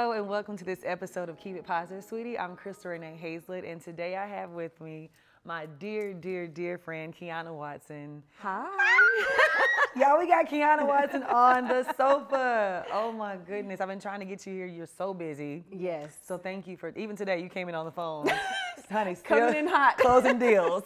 Hello and welcome to this episode of Keep It Positive, sweetie. I'm Crystal Renee Hazlett, and today I have with me my dear, dear, dear friend Quiana Watson. Hi. Y'all, we got Quiana Watson on the sofa. Oh my goodness, I've been trying to get you here. You're so busy. Yes. So thank you for even today. You came in on the phone, honey. Coming in hot. closing deals.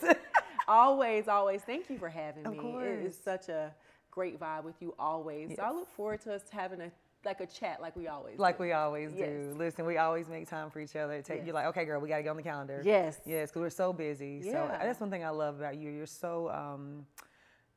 always, always. Thank you for having Of me. course. It is such a great vibe with you always. So I look forward to us having a like a chat like we always like do. we always do. Listen, we always make time for each other. Take, Yes. You're like, okay, girl, we got to get on the calendar. Yes. Yes, because we're so busy. So Yeah. that's one thing I love about you. You're so um,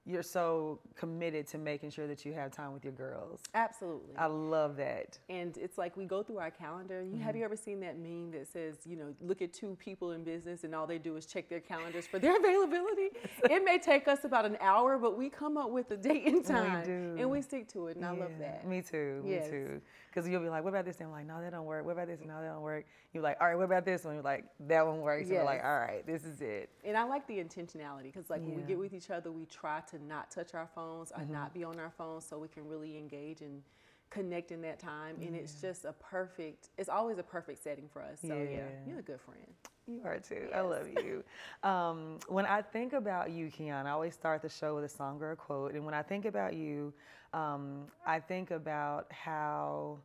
you're so committed to making sure that you have time with your girls. Absolutely. I love that. and it's like we go through our calendar. You Mm-hmm. have you ever seen that meme that says, you know, look at two people in business and all they do is check their calendars for their availability? it may take us about an hour, but we come up with a date and time do. and we stick to it. And I love that. Me too. Yes. Me too. Because you'll be like, what about this? And I'm like, no, that don't work. What about this? No, that don't work. You're like, all right, what about this one? You're like, that one works. And we're like, all right, this is it. And I like the intentionality because, like, when we get with each other, we try to not touch our phones or Mm-hmm. not be on our phones so we can really engage and connect in that time. And it's just a perfect, it's always a perfect setting for us. So, yeah, Yeah. you're a good friend. You are too. I love you. Um, when I think about you, Quiana, I always start the show with a song or a quote. And when I think about you, um, I think about how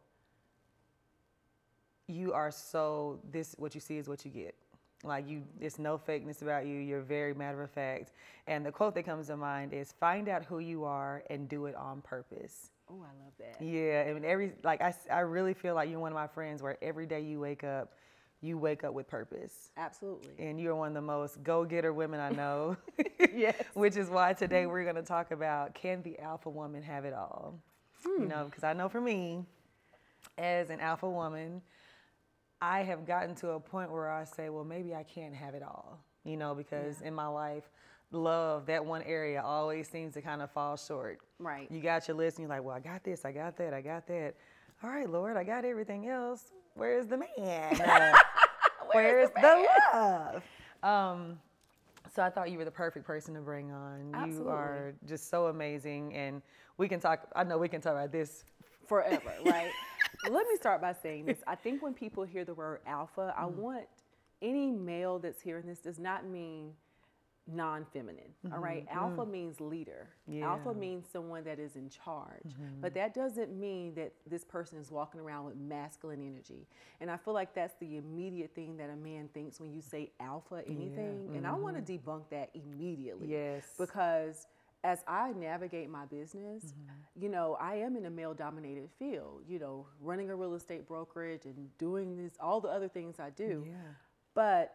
you are so this what you see is what you get. Like you, it's no fakeness about you. You're very matter of fact. And the quote that comes to mind is "Find out who you are and do it on purpose." Oh, I love that. Yeah, I mean, every like I, I really feel like you're one of my friends where every day you wake up, you wake up with purpose Absolutely. and you're one of the most go-getter women I know. Yes. Which is why today we're going to talk about can the alpha woman have it all? You hmm. know, because I know for me, as an alpha woman, I have gotten to a point where I say, well, maybe I can't have it all. You know, because in my life, love that one area always seems to kind of fall short. Right. You got your list, and you're like, well, I got this, I got that, I got that. All right, Lord, I got everything else. Where's the man? Uh, Where's the, love? Um, so I thought you were the perfect person to bring on. You are just so amazing, and we can talk. I know we can talk about this. Forever, right? Let me start by saying this. I think when people hear the word alpha, I Mm-hmm. want any male that's hearing this does not mean non-feminine all mm-hmm, right mm. alpha means leader alpha Mm-hmm. Yeah. means someone that is in charge mm-hmm. but that doesn't mean that this person is walking around with masculine energy and i feel like that's the immediate thing that a man thinks when you say alpha anything and i want to mm-hmm. debunk that immediately Yes. because as I navigate my business, you know, I am in a male dominated field, you know, running a real estate brokerage and doing this, all the other things I do. Yeah. But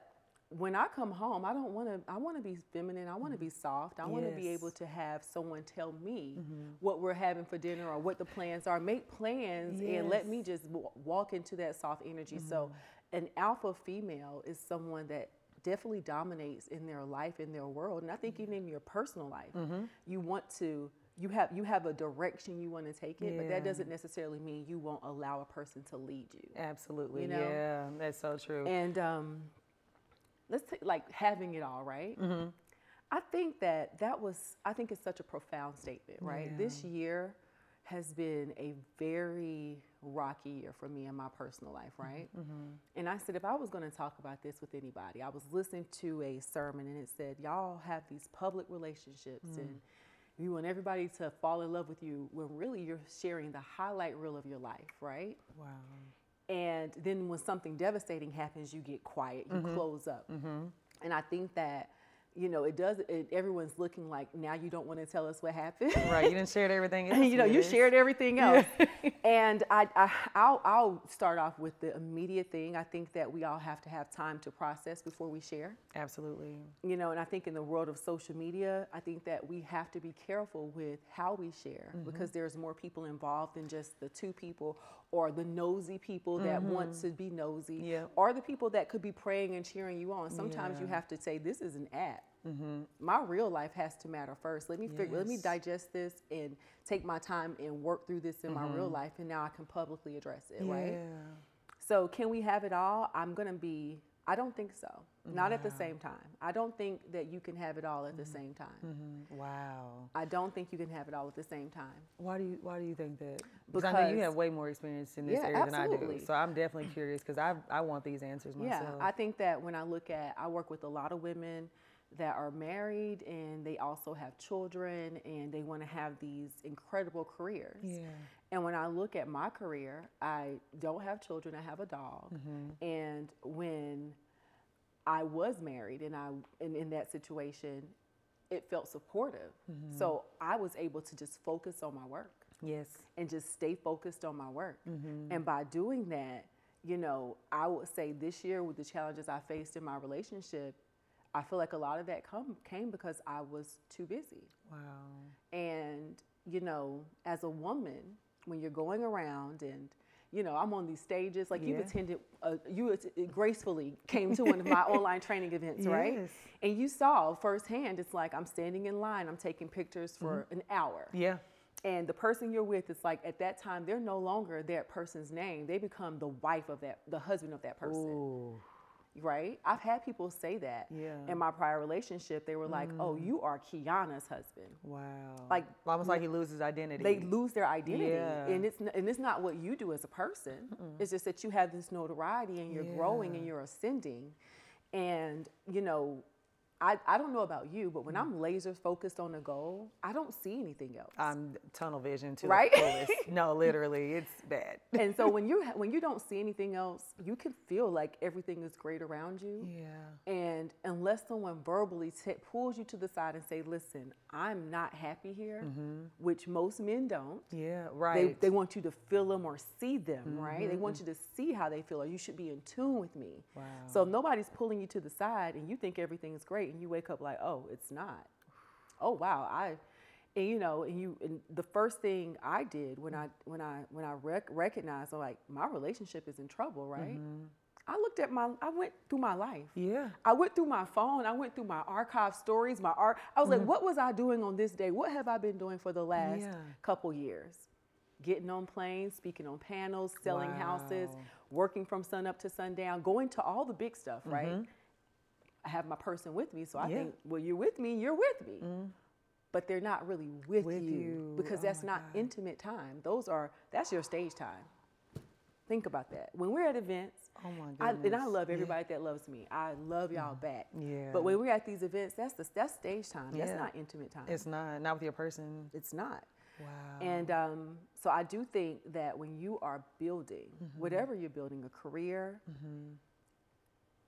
when I come home, I don't want to, I want to be feminine. I want to be mm-hmm. soft. I want to be able to have someone tell me mm-hmm. what we're having for dinner or what the plans are. Make plans and let me just w- walk into that soft energy. So, mm-hmm. an alpha female is someone that definitely dominates in their life, in their world, and I think even in your personal life, you want to. You have you have a direction you want to take it, but that doesn't necessarily mean you won't allow a person to lead you. Absolutely. You know? Yeah, that's so true. And um, let's take like having it all right. Mm-hmm. I think that that was, I think it's such a profound statement, right? This year has been a very rocky year for me in my personal life, right? Mm-hmm. Mm-hmm. And I said, if I was going to talk about this with anybody, I was listening to a sermon and it said, y'all have these public relationships mm. and you want everybody to fall in love with you when really you're sharing the highlight reel of your life, right? wow. And then when something devastating happens, you get quiet, you mm-hmm. close up. Mm-hmm. And I think that, you know, it does, it, everyone's looking like now you don't want to tell us what happened. Right. You didn't share everything. Else you know, you us. shared everything else. and I, I, I'll, I'll start off with the immediate thing. I think that we all have to have time to process before we share Absolutely. you know and i think in the world of social media i think that we have to be careful with how we share mm-hmm. because there's more people involved than just the two people or the nosy people that mm-hmm. want to be nosy or the people that could be praying and cheering you on sometimes you have to say this is an app Mm-hmm. my real life has to matter first let me figure let me digest this and take my time and work through this in my real mm-hmm. life and now i can publicly address it right so can we have it all? I'm gonna be. I don't think so. not at the same time. I don't think that you can have it all at the mm-hmm. same time. Mm, Wow. I don't think you can have it all at the same time. Why do you Why do you think that? Because I know you have way more experience in this Yeah, area than I do. So I'm definitely curious because I I want these answers myself. Yeah, I think that when I look at, I work with a lot of women that are married and they also have children and they want to have these incredible careers. yeah. And when I look at my career, I don't have children, I have a dog. Mm-hmm. And when I was married and I and in that situation, it felt supportive. Mm-hmm. So I was able to just focus on my work Yes. and just stay focused on my work. Mm-hmm. And by doing that, you know, I would say this year with the challenges I faced in my relationship, I feel like a lot of that come came because I was too busy. Wow. And, you know, as a woman, when you're going around and, you know, I'm on these stages, like you've attended, uh, you att- gracefully came to one of my online training events, right? Yes. And you saw firsthand, it's like I'm standing in line, I'm taking pictures for Mm-hmm. an hour. Yeah. And the person you're with, it's like at that time, they're no longer that person's name. They become the wife of that, the husband of that person Ooh. Right? I've had people say that Yeah. Mm. in my prior relationship. They were like, "Oh, you are Quiana's husband." Wow. Like, almost like he loses identity. They lose their identity, Yeah. and it's and it's not what you do as a person. It's just that you have this notoriety and you're growing and you're ascending, and you know. I, I don't know about you, but Mm. when I'm laser focused on a goal, I don't see anything else. I'm tunnel vision to Right? no, literally, it's bad. and so when you ha- when you don't see anything else, you can feel like everything is great around you. Yeah. And unless someone verbally t- pulls you to the side and say, "Listen, I'm not happy here," which most men don't. Yeah. They, Mm-hmm. Right. Mm-hmm, they want you to feel them or see them, right? They want you to see how they feel, or you should be in tune with me. Wow. So if nobody's pulling you to the side, and you think everything is great, and you wake up like, "Oh, it's not." Oh wow, I, and you know, and you, and the first thing I did when I when I when I rec- recognized, I'm like, my relationship is in trouble, right? Mm-hmm. I looked at my, I went through my life. yeah. I went through my phone. I went through my archive stories, my art. I was like, what was I doing on this day? What have I been doing for the last Yeah. couple years? Getting on planes, speaking on panels, selling houses, working from sun up to sundown, going to all the big stuff, right? I have my person with me, so I Yeah. think, well, you're with me, you're with me. But they're not really with, With you, you. because Oh that's not God. intimate time. Those are that's your stage time. Think about that. When we're at events, Oh my I, and I goodness. love Yeah. everybody that loves me. I love y'all back. Yeah. But when we're at these events, that's the that's stage time. That's not intimate time. It's not not with your person. it's not. Wow. And um, so I do think that when you are building, Mm-hmm. whatever you're building, a career,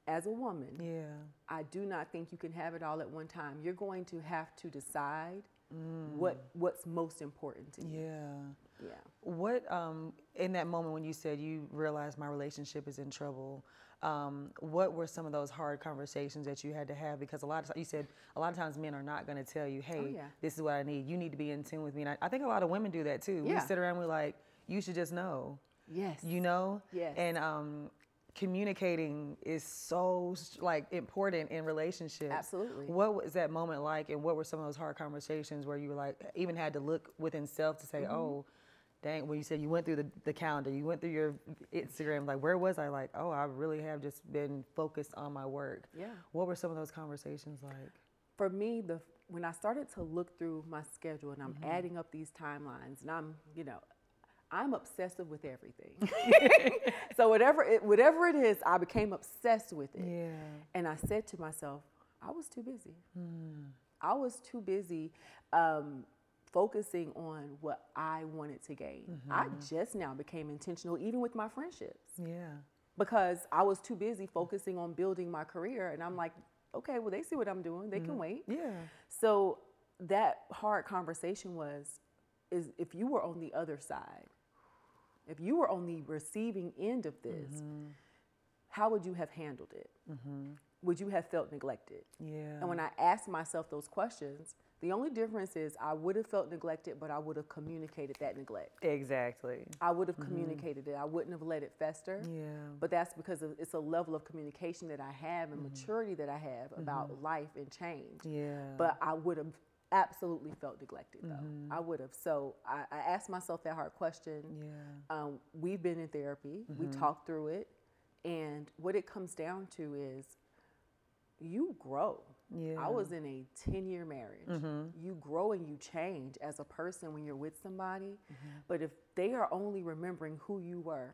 as a woman, yeah. I do not think you can have it all at one time. You're going to have to decide Mm. what what's most important to you. Yeah. Yeah. What um in that moment when you said you realized my relationship is in trouble, um, what were some of those hard conversations that you had to have? Because a lot of you said a lot of times men are not going to tell you, "Hey, Oh, yeah. this is what I need. You need to be in tune with me." And I, I think a lot of women do that too. Yeah. We sit around, we're like, "You should just know," Yes. you know. Yes. And um, communicating is so like important in relationships. Absolutely. What was that moment like, and what were some of those hard conversations where you were like, even had to look within self to say, Mm-hmm. "Oh, dang!" When you said you went through the, the calendar, you went through your Instagram, like, where was I? Like, oh, I really have just been focused on my work. Yeah. What were some of those conversations like? for me, the when I started to look through my schedule and I'm Mm-hmm. adding up these timelines, and I'm, you know, I'm obsessive with everything. so whatever it, whatever it is, I became obsessed with it. Yeah. And I said to myself, I was too busy. Hmm. I was too busy um, focusing on what I wanted to gain. I Mm-hmm. just now became intentional, even with my friendships Yeah. because I was too busy focusing on building my career. And I'm like, okay, well, they see what I'm doing. They can wait. Yeah. So that hard conversation was, is if you were on the other side, if you were on the receiving end of this, mm-hmm. how would you have handled it? Mm-hmm. Would you have felt neglected? Yeah. And when I asked myself those questions, the only difference is I would have felt neglected, but I would have communicated that neglect. exactly. I would have mm-hmm. communicated it. I wouldn't have let it fester. Yeah. But that's because of, it's a level of communication that I have and maturity that I have about life and change. Yeah. But I would have absolutely felt neglected though. Mm-hmm. I would have. So I, I asked myself that hard question. yeah. Um, we've been in therapy. We mm-hmm. talked through it, and what it comes down to is you grow. Yeah. I was in a 10 year marriage. Mm-hmm. You grow and you change as a person when you're with somebody. But if they are only remembering who you were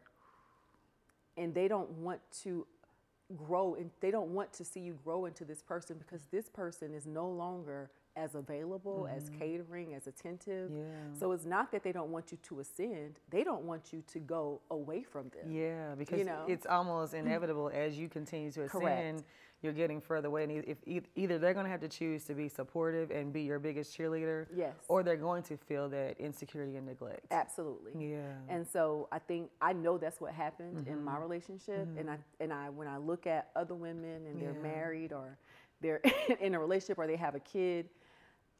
and they don't want to grow and they don't want to see you grow into this person because this person is no longer as available, as catering, as attentive. Yeah. So it's not that they don't want you to ascend, they don't want you to go away from them. Yeah, because know? it's almost inevitable as you continue to ascend, Correct. you're getting further away. And if either they're going to have to choose to be supportive and be your biggest cheerleader, Yes. or they're going to feel that insecurity and neglect. Absolutely. Yeah. And so I think I know that's what happened in Mm-hmm. my relationship, and I and I when I look at other women and they're Yeah. married or they're in a relationship or they have a kid,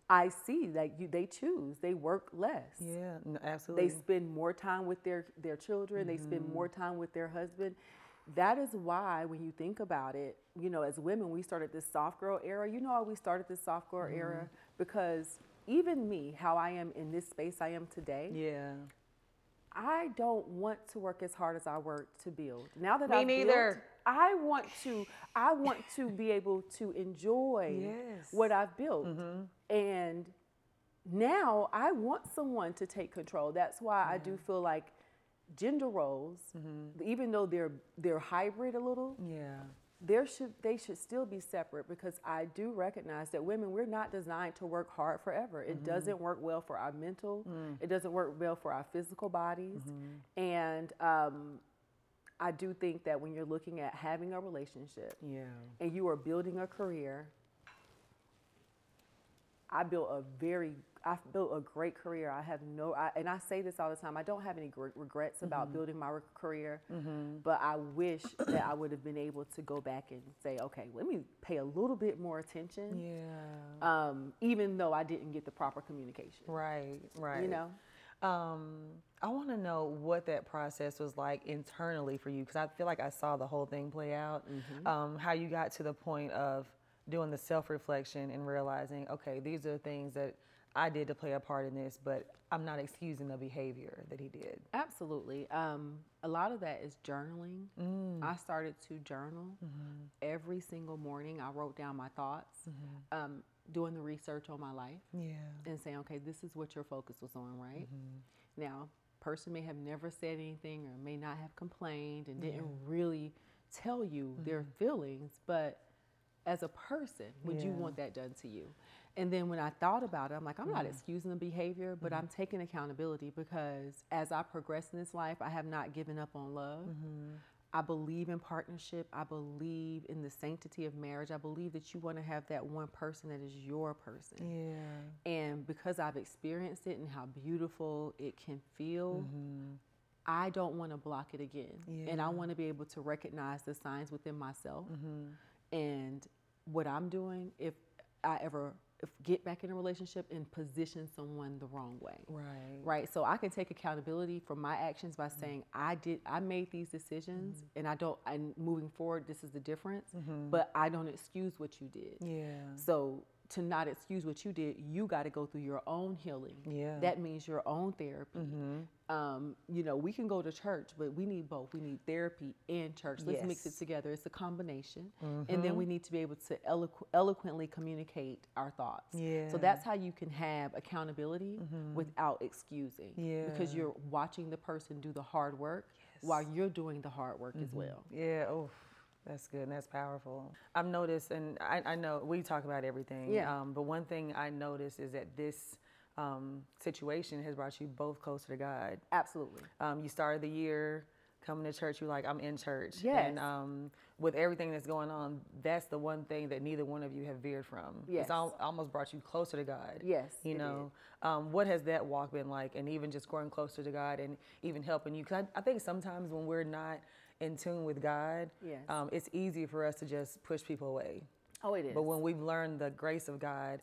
I see that you they choose they work less. yeah, absolutely. They spend more time with their their children. They spend Mm-hmm. more time with their husband. That is why, when you think about it, you know, as women, we started this soft girl era. You know how we started this soft girl Mm-hmm. era because even me, how I am in this space I am today, yeah. I don't want to work as hard as I work to build. Now that Me I've neither. built, I want to. I want to be able to enjoy Yes. what I've built, mm-hmm. and now I want someone to take control. That's why I do feel like gender roles, mm-hmm. even though they're they're hybrid a little, Yeah. there should they should still be separate because I do recognize that women we're not designed to work hard forever. It mm-hmm. doesn't work well for our mental. Mm. It doesn't work well for our physical bodies, and um, I do think that when you're looking at having a relationship Yeah. and you are building a career, I built a very, I've built a great career. I have no, I, and I say this all the time. I don't have any gr- regrets about building my re- career, but I wish that I would have been able to go back and say, okay, let me pay a little bit more attention, Yeah. um, even though I didn't get the proper communication. Right. Right. You know, Um, I want to know what that process was like internally for you because I feel like I saw the whole thing play out. Mm-hmm. Um, how you got to the point of doing the self reflection and realizing, okay, these are the things that I did to play a part in this, but I'm not excusing the behavior that he did. Absolutely. Um, a lot of that is journaling. I started to journal every single morning. I wrote down my thoughts, um, doing the research on my life, Yeah. and saying, okay, this is what your focus was on, right? Now, person may have never said anything or may not have complained and didn't really tell you their mm-hmm. feelings, but as a person, would you want that done to you? And then when I thought about it, I'm like, I'm not mm-hmm. excusing the behavior, but mm-hmm. I'm taking accountability because as I progress in this life, I have not given up on love. I believe in partnership. I believe in the sanctity of marriage. I believe that you want to have that one person that is your person. Yeah. And because I've experienced it and how beautiful it can feel, mm-hmm. I don't want to block it again. Yeah. And I want to be able to recognize the signs within myself mm-hmm. and what I'm doing if I ever get back in a relationship and position someone the wrong way. Right. Right. So I can take accountability for my actions by mm-hmm. saying I did I made these decisions mm-hmm. and I don't and moving forward this is the difference, mm-hmm. but I don't excuse what you did. Yeah. So to not excuse what you did, you got to go through your own healing. Yeah. That means your own therapy. Mm-hmm. Um, you know, we can go to church, but we need both. We need therapy and church. Let's mix it together. It's a combination. Mm-hmm. And then we need to be able to eloqu- eloquently communicate our thoughts. Yeah. So that's how you can have accountability without excusing. Yeah. Because you're watching the person do the hard work while you're doing the hard work as well. Yeah, oh, that's good and that's powerful. I've noticed, and I, I know we talk about everything, Yeah. um, but one thing I noticed is that this um, situation has brought you both closer to God. Absolutely. Um, you started the year coming to church, you're like, I'm in church. Yes. And um, with everything that's going on, that's the one thing that neither one of you have veered from. Yes. It's al- almost brought you closer to God. Yes, You know, um, what has that walk been like? And even just growing closer to God and even helping you? Because I, I think sometimes when we're not in tune with God, Yes. um, it's easy for us to just push people away. Oh, it is. But when we've learned the grace of God,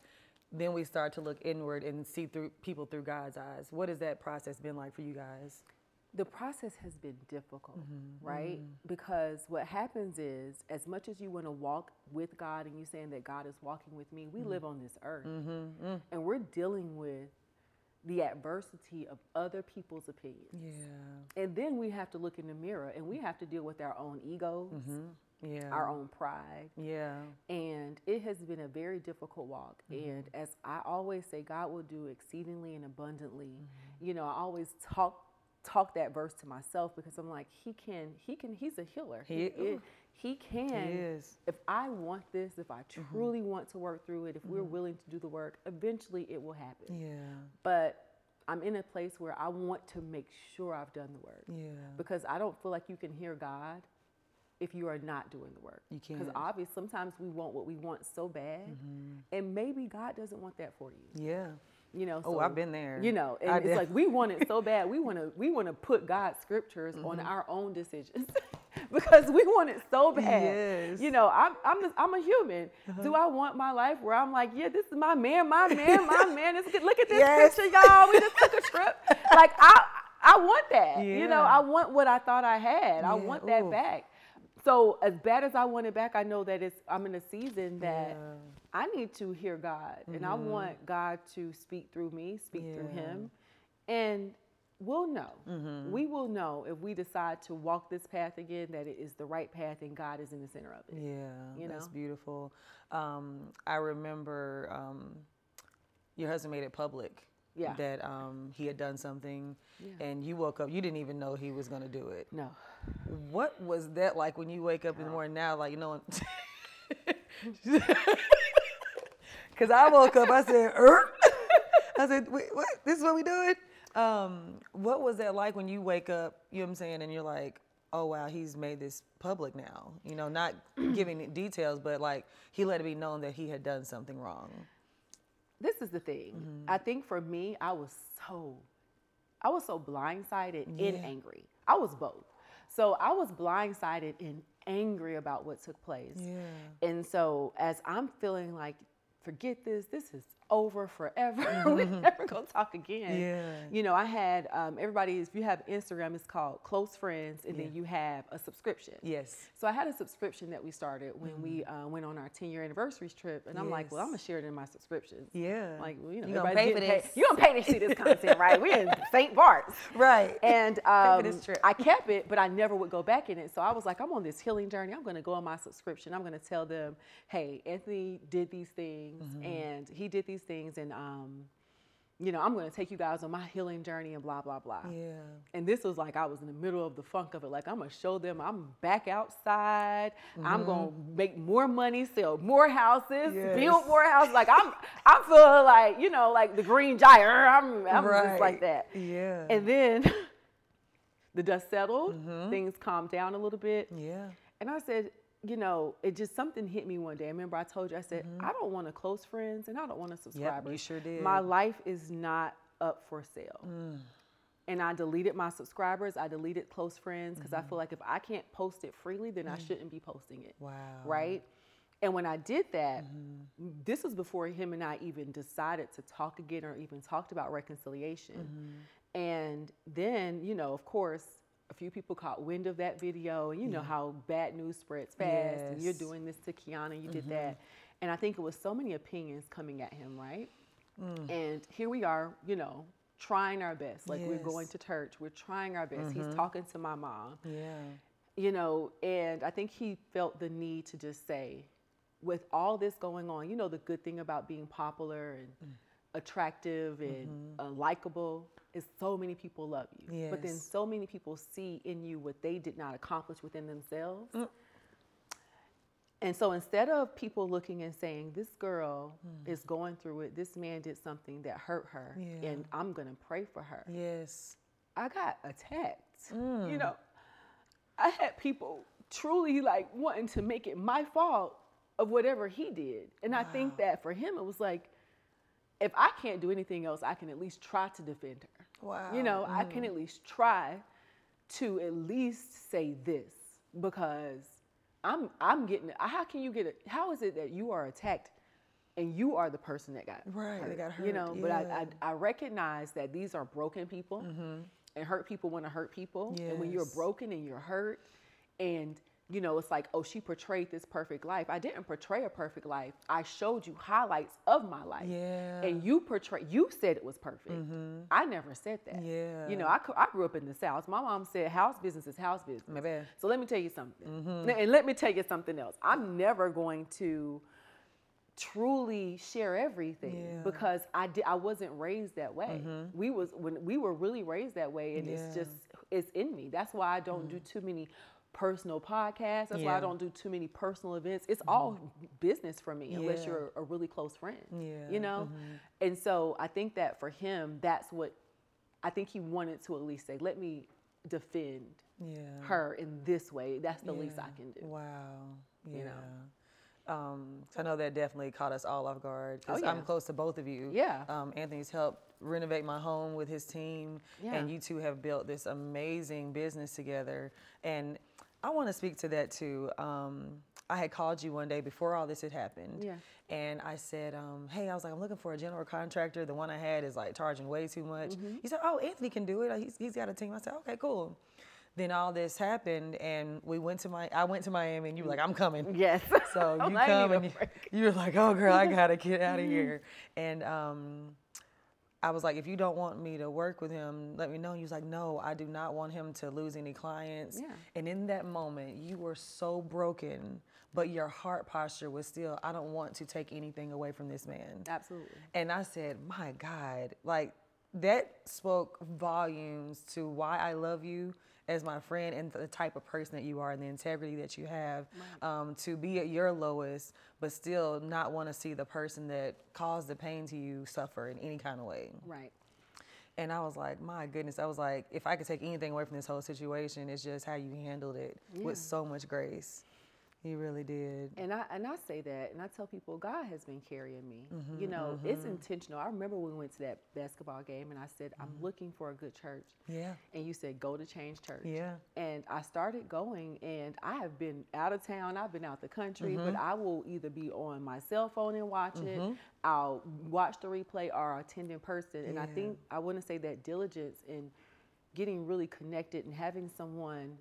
then we start to look inward and see through people through God's eyes. What has that process been like for you guys? the process has been difficult, Mm-hmm. right? Because what happens is, as much as you want to walk with God and you're saying that God is walking with me, we Mm-hmm. live on this earth and we're dealing with the adversity of other people's opinions. Yeah. And then we have to look in the mirror and we have to deal with our own egos mm-hmm. Yeah. our own pride. Yeah. And it has been a very difficult walk. Mm-hmm. And as I always say, God will do exceedingly and abundantly. Mm-hmm. You know, I always talk talk that verse to myself because I'm like, he can, he can, he's a healer. He- it- he can. He is. If I want this, if I truly want to work through it, if we're willing to do the work, eventually it will happen. Yeah. But I'm in a place where I want to make sure I've done the work Yeah. because I don't feel like you can hear God if you are not doing the work. You Because can't. obviously, sometimes we want what we want so bad, Mm-hmm. and maybe God doesn't want that for you. Yeah. You know. Oh, I've been there. You know, and I it's def- like we want it so bad. We want to we want to put God's scriptures on Mm-hmm. our own decisions. because we want it so bad. Yes. Uh-huh. You know, I'm I'm a, I'm a human. Do I want my life where I'm like, yeah, this is my man, my man, my man. It's good. Look at this Yes. picture, y'all. We just took a trip. Like I I want that. You know, I want what I thought I had. I want that ooh. back. So as bad as I want it back, I know that it's I'm in a season that Yeah. Mm-hmm. I need to hear God, and I want God to speak through me, speak through Him, and we'll know. Mm-hmm. We will know if we decide to walk this path again that it is the right path and God is in the center of it. Yeah, you know? that's beautiful. Um, I remember um, your husband made it public Yeah. that um, he had done something, Yeah. and you woke up. You didn't even know he was going to do it. No. What was that like when you wake up in the morning now? Like you know, because I woke up, I said, er? I said, Wait, what? This is what we doing? Um, what was that like when you wake up? You know what I'm saying? And you're like, oh wow, he's made this public now. You know, not giving details, but like he let it be known that he had done something wrong. This is the thing. Mm-hmm. I think for me, I was so, I was so blindsided and angry. I was both. So I was blindsided and angry about what took place. Yeah. And so as I'm feeling like, forget this, this is over forever. We're never gonna talk again. Yeah. You know, I had um, everybody. If you have Instagram, it's called Close Friends, and then you have a subscription. Yes. So I had a subscription that we started when we uh, went on our 10 year anniversary trip, and I'm like, well, I'm gonna share it in my subscriptions. Yeah. Like, well, you know, You gonna pay for this. You gonna pay to see this content, right? We're in St. Bart's. Right. And um. I kept it, but I never would go back in it. So I was like, I'm on this healing journey. I'm going to go on my subscription. I'm going to tell them, hey, Anthony did these things, Mm-hmm. and he did these things, and um, you know, I'm going to take you guys on my healing journey, and blah blah blah. yeah. And this was like I was in the middle of the funk of it. Like I'm gonna show them I'm back outside. I'm gonna make more money, sell more houses, build more houses. Like I'm, I'm feeling like you know, like the green giant. I'm, I'm just like that. Yeah. And then the dust settled, things calmed down a little bit. yeah. And I said, you know, it just something hit me one day. I remember I told you, I said, mm-hmm. I don't want to close friends and I don't want to subscribers. you sure did. My life is not up for sale. Mm. And I deleted my subscribers. I deleted close friends because I mm-hmm. feel like if I can't post it freely, then I mm. shouldn't be posting it. Wow. Right? And when I did that, mm-hmm. this was before him and I even decided to talk again or even talked about reconciliation. And then, you know, of course, a few people caught wind of that video, and you know how bad news spreads fast, and you're doing this to Quiana, you did that. And I think it was so many opinions coming at him, right? And here we are, you know, trying our best. Like we're going to church, we're trying our best. He's talking to my mom Yeah. you know, and I think he felt the need to just say, with all this going on, you know, the good thing about being popular and Mm. attractive and uh, likable is so many people love you. But then so many people see in you what they did not accomplish within themselves. Mm. And so instead of people looking and saying, this girl Mm. is going through it, this man did something that hurt her, Yeah. and I'm going to pray for her. Yes. I got attacked. Mm. You know, I had people truly like wanting to make it my fault of whatever he did. And I think that for him, it was like, if I can't do anything else, I can at least try to defend her. Wow. You know, I can mm. at least try to at least say this because I'm I'm getting how can you get it how is it that you are attacked and you are the person that got Right, that got hurt you hurt, know but I. I I recognize that these are broken people mm-hmm. and hurt people want to hurt people and when you're broken and you're hurt and you know, it's like, oh, she portrayed this perfect life. I didn't portray a perfect life. I showed you highlights of my life. Yeah. And you portray, you said it was perfect. Mm-hmm. I never said that. Yeah. You know, I, I grew up in the South. My mom said house business is house business. My bad. So let me tell you something. Mm-hmm. And let me tell you something else. I'm never going to truly share everything Yeah. Mm-hmm. because I did I wasn't raised that way. Mm-hmm. We was when we were really raised that way and it's just it's in me. That's why I don't do mm. too many personal podcast. That's why I don't do too many personal events. It's all business for me unless you're a really close friend. Yeah. You know? And so I think that for him that's what I think he wanted to at least say, let me defend Yeah. her in this way. That's the least I can do. Wow. Yeah. You know? Um, I know that definitely caught us all off guard because Oh, I'm close to both of you. Yeah. Um, Anthony's helped renovate my home with his team, Yeah. and you two have built this amazing business together. And I want to speak to that too. Um, I had called you one day before all this had happened. Yeah. And I said, um, hey, I was like, I'm looking for a general contractor. The one I had is like charging way too much. Mm-hmm. You said, oh, Anthony can do it. He's, he's got a team. I said, okay, cool. Then all this happened, and we went to my. I went to Miami, and you were like, "I'm coming." Yes. So you come and you, you were like, "Oh, girl, I gotta get out of here." And um, I was like, "If you don't want me to work with him, let me know." He was like, "No, I do not want him to lose any clients." Yeah. And in that moment, you were so broken, but your heart posture was still, "I don't want to take anything away from this man." Absolutely. And I said, "My God, like that spoke volumes to why I love you as my friend and the type of person that you are and the integrity that you have um, to be at your lowest, but still not want to see the person that caused the pain to you suffer in any kind of way." Right. And I was like, "My goodness!" I was like, "If I could take anything away from this whole situation, it's just how you handled it with so much grace. You really did." And I and I say that, and I tell people God has been carrying me. Mm-hmm, you know, it's mm-hmm. intentional. I remember when we went to that basketball game, and I said, "I'm mm-hmm. looking for a good church," Yeah. and you said, "Go to Change Church." Yeah. And I started going, and I have been out of town. I've been out the country, but I will either be on my cell phone and watch it. I'll watch the replay or attend in person. And I think I want to say that diligence in getting really connected and having someone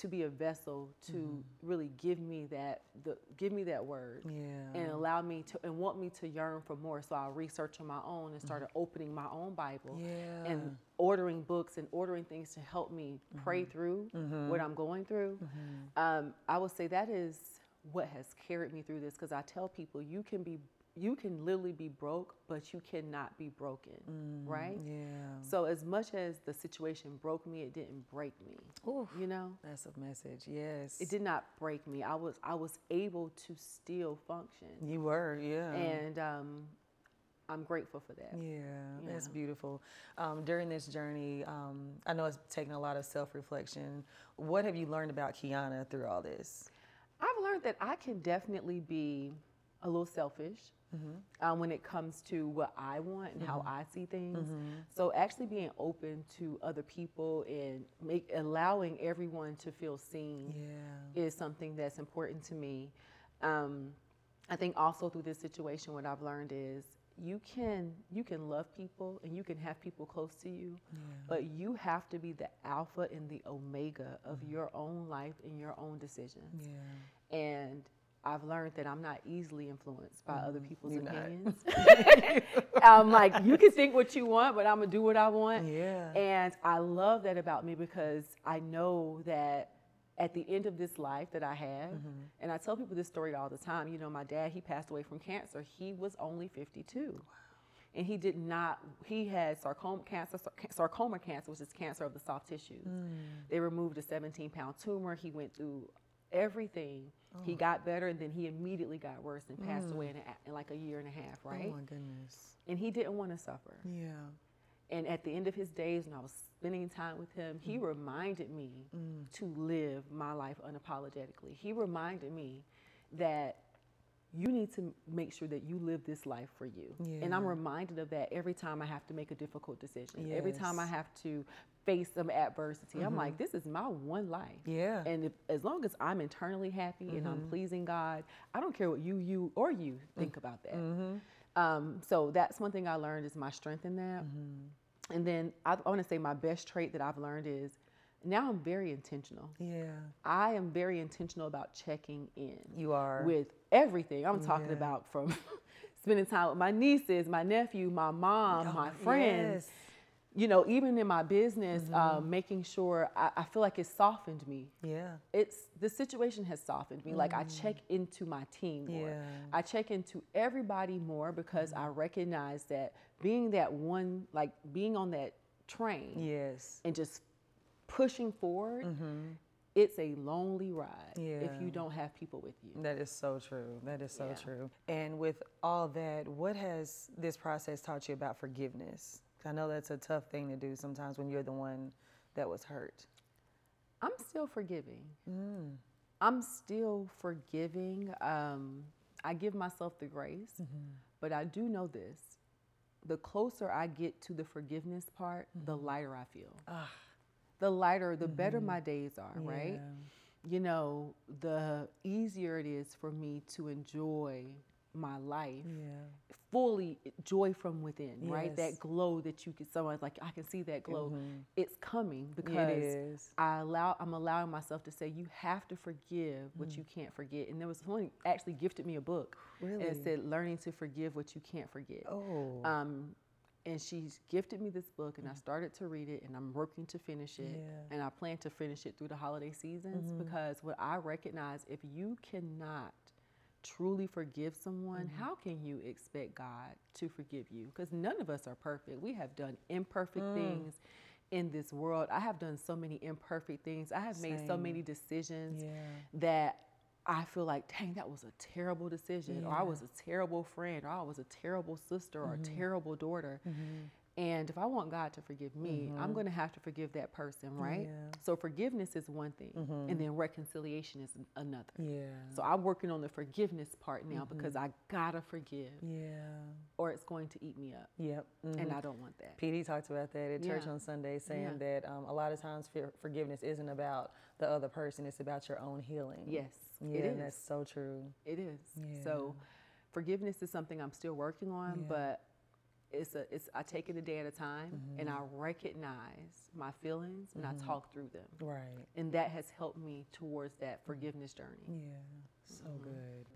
to be a vessel to mm-hmm. really give me that the give me that word Yeah. and allow me to and want me to yearn for more. So i researched on my own and mm-hmm. started opening my own bible Yeah. and ordering books and ordering things to help me pray mm-hmm. through what i'm going through. Um, i would say that is what has carried me through this because i tell people you can be you can literally be broke but you cannot be broken right Yeah. so as much as the situation broke me it didn't break me Oof. you know That's a message. Yes. it did not break me i was i was able to still function You were, yeah. and um, I'm grateful for that. yeah, that's beautiful. Um, during this journey, um, I know it's taken a lot of self reflection. What have you learned about Quiana through all this? I've learned that I can definitely be a little selfish um, when it comes to what I want and how I see things. So actually being open to other people and make allowing everyone to feel seen Yeah. is something that's important to me. Um, I think also through this situation, what I've learned is you can you can love people and you can have people close to you, but you have to be the alpha and the omega of your own life and your own decisions. Yeah. And I've learned that I'm not easily influenced by other mm, people's opinions. I'm like, you can think what you want, but I'm gonna do what I want. Yeah. And I love that about me because I know that at the end of this life that I have, mm-hmm. and I tell people this story all the time. You know, my dad, he passed away from cancer. He was only 52. And he did not, he had sarcoma cancer, sarcoma cancer, which is cancer of the soft tissues. Mm. They removed a 17 pound tumor. He went through everything. He got better, and then he immediately got worse and passed away in, a, in like a year and a half, right? Oh my goodness. And he didn't want to suffer. Yeah. And at the end of his days, when I was spending time with him, he Mm. reminded me to live my life unapologetically. He reminded me that you need to make sure that you live this life for you. And I'm reminded of that every time I have to make a difficult decision. Every time I Mm-hmm. have to face some adversity. I'm like, this is my one life. Yeah. Mm-hmm. And if, as long as I'm internally happy and I'm pleasing God, I don't care what you, you, or you think about that. Mm-hmm. Um, so that's one thing I learned is my strength in that. Mm-hmm. And then I, I want to say my best trait that I've learned is, now I'm very intentional. Yeah. I am very intentional about checking in. You are. With everything. I'm talking Yeah. about from spending time with my nieces, my nephew, my mom, my Oh, friends. yes. You know, even in my business, Mm-hmm. um, making sure I, I feel like it softened me. Yeah. It's the situation has softened me. Like I check into my team more. Mm. Yeah. I check into everybody more because I recognize that being that one, like being on that train Yes. and just pushing forward, it's a lonely ride if Mm-hmm. You don't have people with you. That is so true. That is so Yeah. true. And with all that, what has this process taught you about forgiveness? I know that's a tough thing to do sometimes when you're the one that was hurt. I'm still forgiving. Mm. I'm still forgiving. Um, I give myself the grace, Mm-hmm. but I do know this. The closer I get to the forgiveness part, the lighter I feel. Ah. The lighter, the better my days are, right? You know, the easier it is for me to enjoy my life Yeah. fully joy from within, right? That glow that you can someone's like, I can see that glow. It's coming because Mm-hmm. I allow I'm allowing myself to say you have to forgive what Mm. you can't forget. And there was someone actually gifted me a book and Really? it said learning to forgive what you can't forget. Oh. Um, and she's gifted me this book, and I mm-hmm. started to read it, and I'm working to finish it. Yeah. And I plan to finish it through the holiday seasons mm-hmm. because what I recognize, if you cannot truly forgive someone, mm-hmm. how can you expect God to forgive you? Because none of us are perfect. We have done imperfect mm. things in this world. I have done so many imperfect things. I have made so many decisions Yeah. that I feel like, dang, that was a terrible decision, or I was a terrible friend, or I was a terrible sister, or a terrible daughter. Mm-hmm. And if I want God to forgive me, I'm going to have to forgive that person, right? Yeah. Mm-hmm. So forgiveness is one thing, and then reconciliation is another. Yeah. So I'm working on the forgiveness part now Mm-hmm. because I gotta forgive, Yeah. or it's going to eat me up, Yep. and mhm. I don't want that. PD talked about that at church Yeah. on Sunday, saying Yeah. that um, a lot of times forgiveness isn't about the other person; it's about your own healing. Yes, Yeah, it and that's so true. It is. So forgiveness is something I'm still working on, Yeah. but it's a it's I take it a day at a time and I Mm-hmm. recognize my feelings and I mm-hmm. talk through them. Right. And that has helped me towards that mm. forgiveness journey. Yeah, so mm-hmm. good.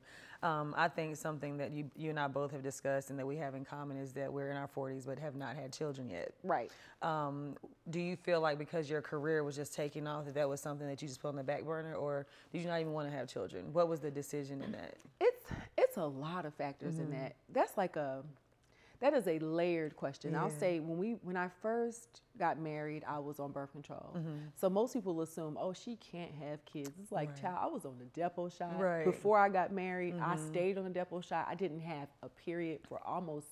Um, I think something that you, you and I both have discussed and that we have in common is that we're in our 40s but have not had children yet. Right. Um, do you feel like because your career was just taking off that that was something that you just put on the back burner, or did you not even want to have children? What was the decision in that? It's it's a lot of factors in that. That's like a that is a layered question. I'll say when we when I first got married, I was on birth control. Mm-hmm. So most people assume, oh, she can't have kids. It's like, Right. child, I was on the Depo shot Right. before I got married. I mm-hmm. stayed on the Depo shot. I didn't have a period for almost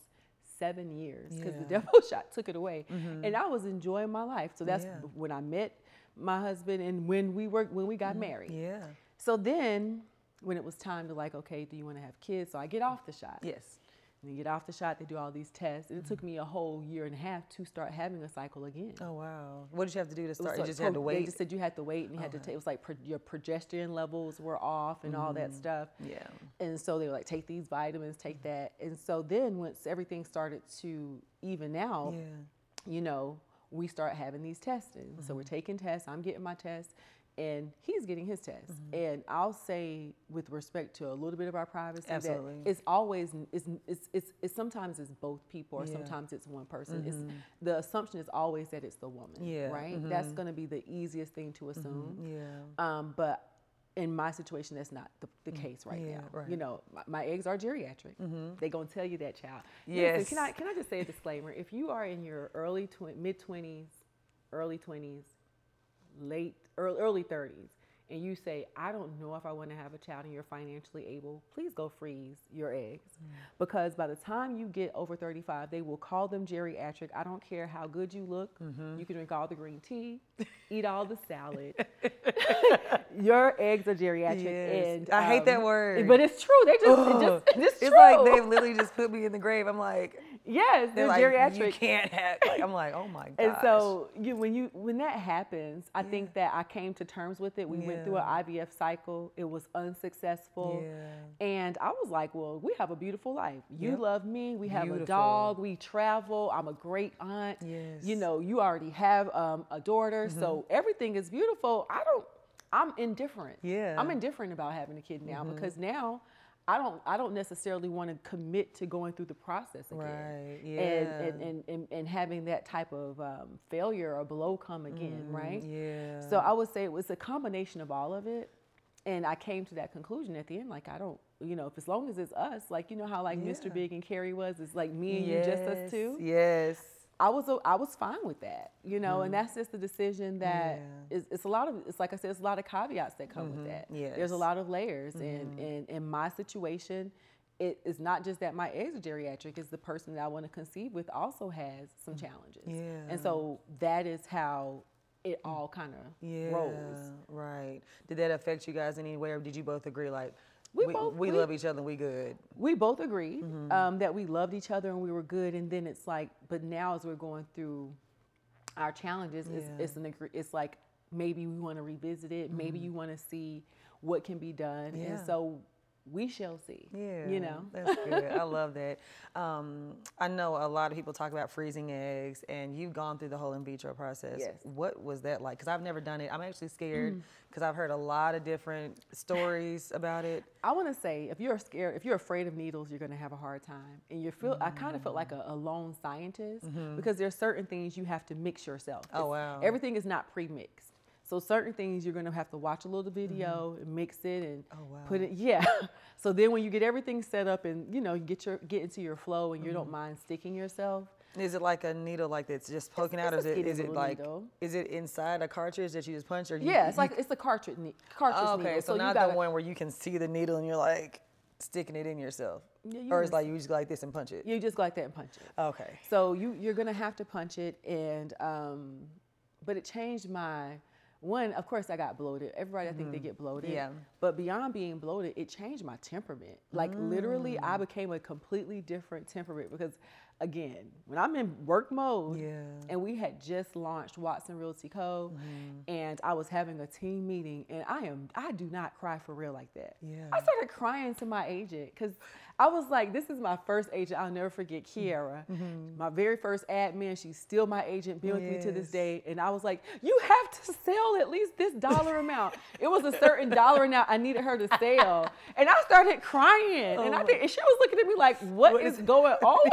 seven years because the Yeah. Depo shot took it away, mm-hmm. and I was enjoying my life. So that's Yeah. when I met my husband and when we were when we got married. Yeah. So then, when it was time to like, okay, do you want to have kids? So I get off the shot. Yes. And you get off the shot, they do all these tests. And it took me a whole year and a half to start having a cycle again. Oh wow. What did you have to do to It was start? You just had to wait. They just said you had to wait and you had to take, it was like pro- your progesterone levels were off and all that stuff. yeah. And so they were like, take these vitamins, take that. And so then once everything started to even out, Yeah. you know, we start having these testing. So we're Mm-hmm. taking tests. I'm getting my tests, and he's getting his test. Mm-hmm. And I'll say, with respect to a little bit of our privacy, Absolutely. that it's always it's, it's, it's, it's sometimes it's both people, or Yeah. sometimes it's one person. It's mm-hmm. the assumption is always that it's the woman. Yeah. Right. Mm-hmm. That's going to be the easiest thing to mm-hmm. assume. Yeah. Um, but in my situation, that's not the, the case right. Yeah, now. right. You know, my, my eggs are geriatric. They're gonna tell you that, child. Yes. Listen, can I can I just say a disclaimer? If you are in your early tw- mid twenties, early twenties, late early early thirties, and you say, I don't know if I want to have a child, and you're financially able, please go freeze your eggs, because by the time you get over thirty five, they will call them geriatric. I don't care how good you look. You can drink all the green tea, eat all the salad. your eggs are geriatric, Yes. and I hate that um, word. but it's true. They just, it just it's, It's like they've literally just put me in the grave. I'm like, yes, they're they're like, geriatric. you can't have. Like, I'm like, oh my god. And so you, when you when that happens, I think that I came to terms with it. We went went through an IVF cycle. It was unsuccessful. Yeah. And I was like, well, we have a beautiful life. You Yep. love me. We have a dog. We travel. I'm a great aunt. Yes. Mm-hmm. You know, you already have um, a daughter. So everything is beautiful. I don't, I'm indifferent. Yeah. I'm indifferent about having a kid now because now I don't, I don't necessarily want to commit to going through the process again. Right, And, yeah. and, and, and, and having that type of um, failure or blow come again, right? Mm, Yeah. So I would say it was a combination of all of it. And I came to that conclusion at the end, like I don't, you know, if as long as it's us, like you know how like Mr. Big and Carrie was, it's like me and you, just us two. Yes. I was I was fine with that, you know, and that's just the decision that Mm-hmm. Yeah. is it's a lot of it's like I said, it's a lot of caveats that come with that. There's Yes. Mm-hmm. a lot of layers, and and in my situation, it is not just that my eggs are geriatric; it's the person that I want to conceive with also has some challenges. Mm. Yeah. and so that is how it all kind of Yeah. rolls. Right. Did that affect you guys in any way, or did you both agree like We we, both- we we- love each other and we good? we both agreed Mm-hmm. um, that we loved each other and we were good. And then it's like, but now as we're going through our challenges, it's, Yeah. it's, an, it's like maybe we want to revisit it. Maybe you want to see what can be done. Mm-hmm. Yeah. And so we shall see. Yeah, You know? that's good. I love that. Um, I know a lot of people talk about freezing eggs, and you've gone through the whole in vitro process. Yes. Mm. What was that like? Because I've never done it. I'm actually scared because I've heard a lot of different stories about it. I want to say if you're scared, if you're afraid of needles, you're going to have a hard time. And you feel, I kind of felt like a, a lone scientist because there's certain things you have to mix yourself. Mm-hmm. Oh, wow. Everything is not pre-mixed. So certain things you're going to have to watch a little video and mix it and Mm-hmm. Oh, wow. put it. Yeah. so then when you get everything set up and you know you get your get into your flow and you Mm-hmm. don't mind sticking yourself. Is it like a needle like that's just poking it's out, or is it skinny it like needle. is it inside a cartridge that you just punch, or you, Yeah, it's you- like it's a cartridge ne- cartridge Oh, okay, needle. so, you not gotta, the one where you can see the needle and you're like sticking it in yourself, Yeah, you or it's like you just go like this and punch it. You just go like that and punch it. Okay. So you you're gonna have to punch it, and um, but it changed my one. Of course, I got bloated. Everybody, I think they get bloated. Yeah. But beyond being bloated, it changed my temperament. Like literally, I became a completely different temperament because, again, when I'm in work mode, Yeah. and we had just launched Watson Realty Co. Mm-hmm. and I was having a team meeting and I am I do not cry for real like that. Yeah. I started crying to my agent because I was like, this is my first agent. I'll never forget Kiara. My very first admin. She's still my agent, been with me to this Mm-hmm. Day. And I was like, you have to sell at least this dollar amount. It was a certain dollar amount I needed her to sell. And I started crying. And I Oh. think and she was looking at me like, what What is is- going on?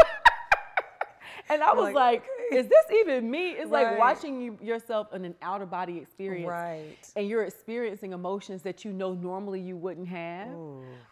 And I was like, like, is this even me? It's like watching you yourself in an outer body experience. Right. And you're experiencing emotions that you know normally you wouldn't have.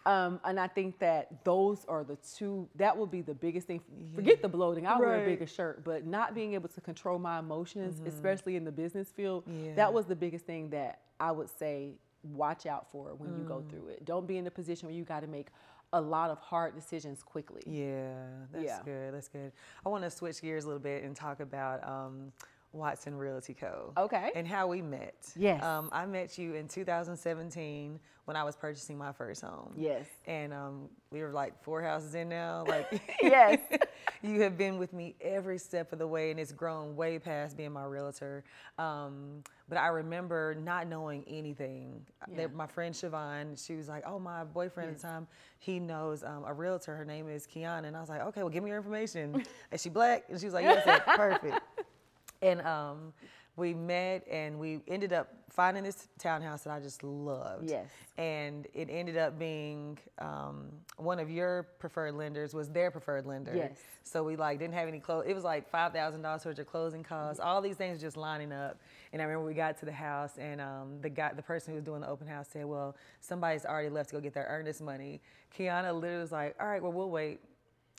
Um, and I think that those are the two, that would be the biggest thing. Forget the bloating, I'll wear a Mm-hmm. bigger shirt, but not being able to control my emotions, especially in the business field, Yeah. that was the biggest thing that I would say watch out for when you Mm. go through it. Don't be in a position where you got to make a lot of hard decisions quickly. Yeah, that's Yeah. good. That's good. I want to switch gears a little bit and talk about um, Watson Realty Co. Okay. And how we met. Yes. Um, I met you in 2017 when I was purchasing my first home. Yes. And um, we were like four houses in now. Like, Yes. you have been with me every step of the way, and it's grown way past being my realtor. Um, but I remember not knowing anything. Yeah. My friend Siobhan, she was like, "Oh, my boyfriend at the time, he knows um, a realtor. Her name is Quiana." And I was like, "Okay, well, give me your information." Is she black? And she was like, "Yes." Perfect. And um, we met, and we ended up finding this townhouse that I just loved. Yes. And it ended up being um, one of your preferred lenders was their preferred lender. Yes. So we like didn't have any close. It was like five thousand dollars towards your closing costs. All these things just lining up. And I remember we got to the house, and um, the guy, the person who was doing the open house, said, "Well, somebody's already left to go get their earnest money." Quiana literally was like, "All right, well, we'll wait."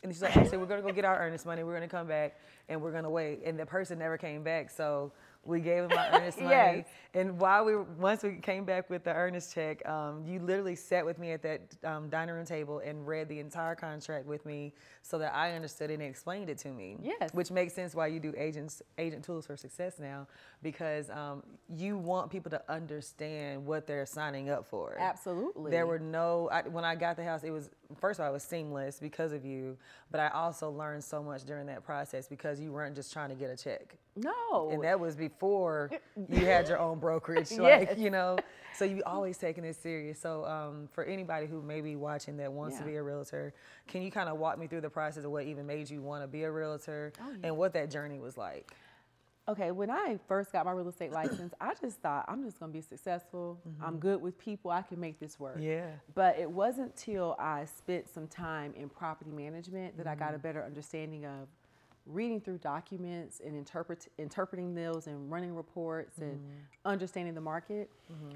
And she's like, actually, we're gonna go get our earnest money. We're gonna come back and we're gonna wait. And the person never came back, so we gave him our earnest money. Yes. And while we once we came back with the earnest check, um, you literally sat with me at that um, dining room table and read the entire contract with me, so that I understood it and explained it to me. Yes. Which makes sense why you do agents agent tools for success now, because um, you want people to understand what they're signing up for. Absolutely. There were no I, when I got the house. It was first of all, it was seamless because of you, but I also learned so much during that process because you weren't just trying to get a check, No. and that was before you had your own brokerage. Yes. Like, you know, so you always taking it serious. So um, for anybody who may be watching that wants to be a realtor, can you kind of walk me through the process of what even made you want to be a realtor Oh, and what that journey was like? Okay, when I first got my real estate license, I just thought I'm just gonna be successful. I'm mm-hmm. good with people. I can make this work. Yeah. But it wasn't till I spent some time in property management that I got a mm-hmm. better understanding of reading through documents and interpret, interpreting those and running reports and mm-hmm. understanding the market.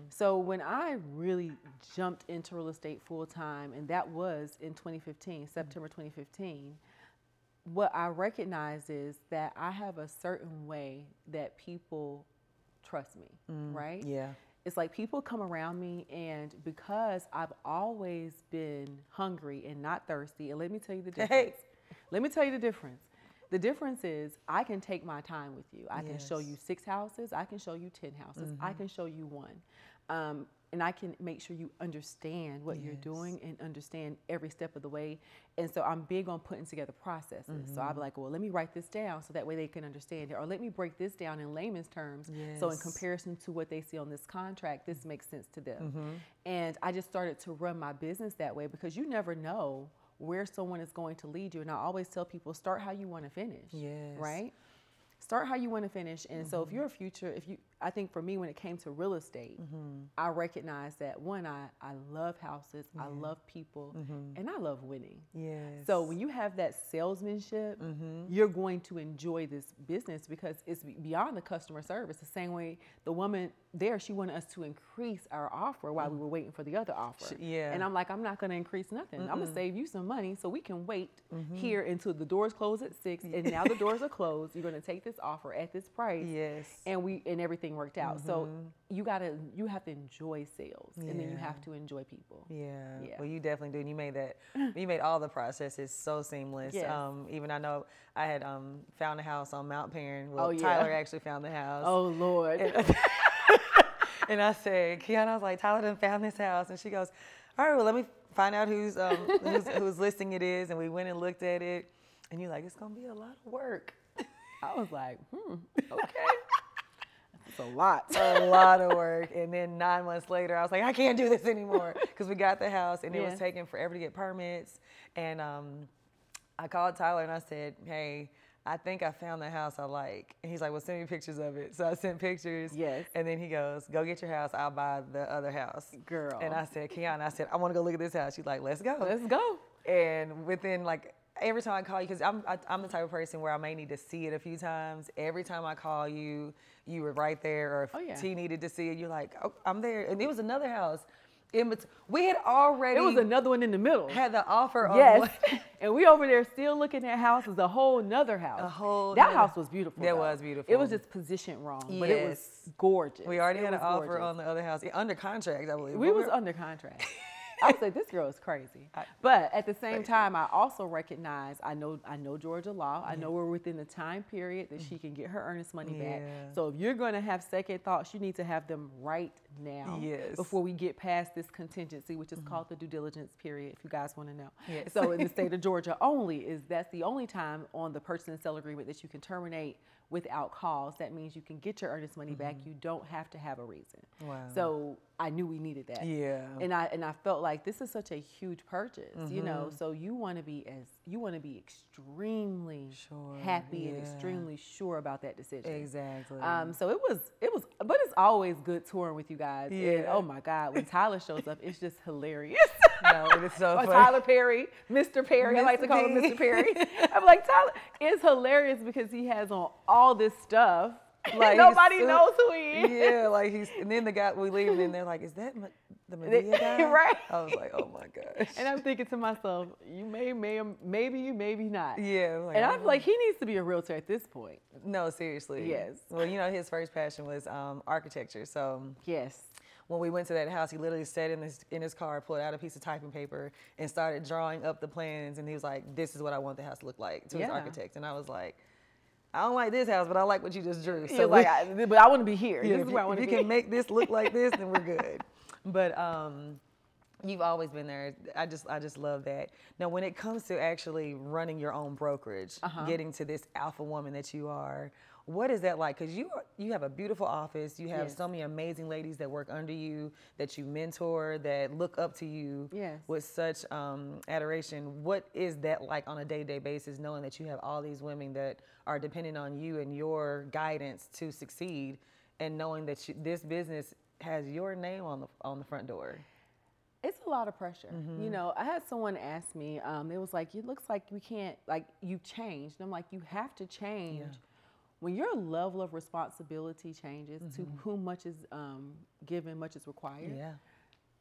So when I really jumped into real estate full time, and that was in 2015, September 2015, what I recognize is that I have a certain way that people trust me, right? Yeah. It's like people come around me, and because I've always been hungry and not thirsty, and let me tell you the difference. Hey. Let me tell you the difference. The difference is I can take my time with you. I can show you six houses. I can show you 10 houses. I can show you one. Um, and I can make sure you understand what you're doing and understand every step of the way. And so I'm big on putting together processes. So I'll be mm-hmm. like, well, let me write this down so that way they can understand it. Or let me break this down in layman's terms. So in comparison to what they see on this contract, this makes sense to them. Mm-hmm. And I just started to run my business that way because you never know where someone is going to lead you. And I always tell people start how you want to finish. Yes. Right? Start how you want to finish. And so if mm-hmm. you're a future, if you I think for me when it came to real estate, mm-hmm. I recognize that one, I, I love houses, I love people, mm-hmm. and I love winning. Yes. So when you have that salesmanship, mm-hmm. you're going to enjoy this business because it's beyond the customer service. The same way the woman there, she wanted us to increase our offer while we were waiting for the other offer. yeah. And I'm like, I'm not going to increase nothing. I'm going to save you some money so we can wait here until the doors close at six, and now the doors are closed. You're going to take this offer at this price Yes. and we and everything worked out. So you gotta you have to enjoy sales, and then you have to enjoy people. Yeah. Yeah. Well, you definitely do. And you made that. you made all the processes so seamless. Yes. Um, even I know I had um, found a house on Mount Perrin. Well, Oh, yeah. Tyler actually found the house. Oh Lord, And I said, Quiana, I was like, Tyler done found this house. And she goes, all right, well, let me find out who's, um, who's, whose listing it is. And we went and looked at it. And you're like, it's going to be a lot of work. I was like, hmm, okay, It's a lot. a lot of work. And then nine months later, I was like, I can't do this anymore because we got the house and it was taking forever to get permits. And um, I called Tyler and I said, Hey, I think I found the house I like. And he's like, Well, send me pictures of it. So I sent pictures. Yes. And then he goes, Go get your house. I'll buy the other house. Girl. And I said, Quiana, I said, I want to go look at this house. She's like, Let's go. Let's go. And within like every time I call you, because I'm I, I'm the type of person where I may need to see it a few times. Every time I call you, you were right there. Or if Oh, yeah. T needed to see it, you're like, oh, I'm there. And it was another house. In bet- we had already It was another one in the middle. had the offer on Yes, and we over there still looking at houses. A whole nother house. A whole that nother- house was beautiful. That though. was beautiful. It was just positioned wrong, but it was gorgeous. we already It had an was offer on the other house under contract, I believe. We was we're- under contract. I was like, this girl is crazy. But at the same time, I also recognize I know I know Georgia law. I know we're within the time period that she mm-hmm. can get her earnest money back. So if you're going to have second thoughts, you need to have them right now Yes. before we get past this contingency, which is mm-hmm. called the due diligence period. If you guys want to know. Yes. So in the state of Georgia only is that's the only time on the purchase and sale agreement that you can terminate without cause. That means you can get your earnest money back. You don't have to have a reason. Wow. So I knew we needed that Yeah. and I and I felt like this is such a huge purchase, you know. Mm-hmm. So you want to be as you want to be extremely Sure, happy and extremely sure about that decision. exactly. Um, so it was it was, but it's always good touring with you guys. And, Yeah. oh my God, when Tyler shows up, it's just hilarious. no, it is so funny. Tyler Perry, Mr. Perry. I like to call him Mr. Perry. I'm like Tyler. It's hilarious because he has on all this stuff. Like, Nobody knows who he is. Yeah, like he's, and then the guy we leave, and they're like, "Is that Ma- the Madea guy?" Right. I was like, "Oh my gosh." And I'm thinking to myself, you may, may, maybe you, maybe not. yeah, like, And I'm like, he needs to be a realtor at this point. no, seriously. Yes. Well, you know, his first passion was um, architecture. So Yes. When we went to that house, he literally sat in his in his car, pulled out a piece of typing paper, and started drawing up the plans. And he was like, "This is what I want the house to look like." To his architect, and I was like. I don't like this house, but I like what you just drew. So like, I, but I want to be here. Yeah, this if is where I you, want if you be. can make this look like this, then we're good. But um, you've always been there. I just I just love that. Now, when it comes to actually running your own brokerage, Uh-huh. getting to this alpha woman that you are, what is that like? Because you are, you have a beautiful office. You have Yes. so many amazing ladies that work under you, that you mentor, that look up to you Yes. with such um, adoration. What is that like on a day-to-day basis, knowing that you have all these women that are depending on you and your guidance to succeed, and knowing that you, this business has your name on the on the front door? It's a lot of pressure. Mm-hmm. You know, I had someone ask me, um, it was like, it looks like we can't, like, you've changed. And I'm like, you have to change. When your level of responsibility changes to whom much is um, given, much is required, Mm-hmm. Yeah.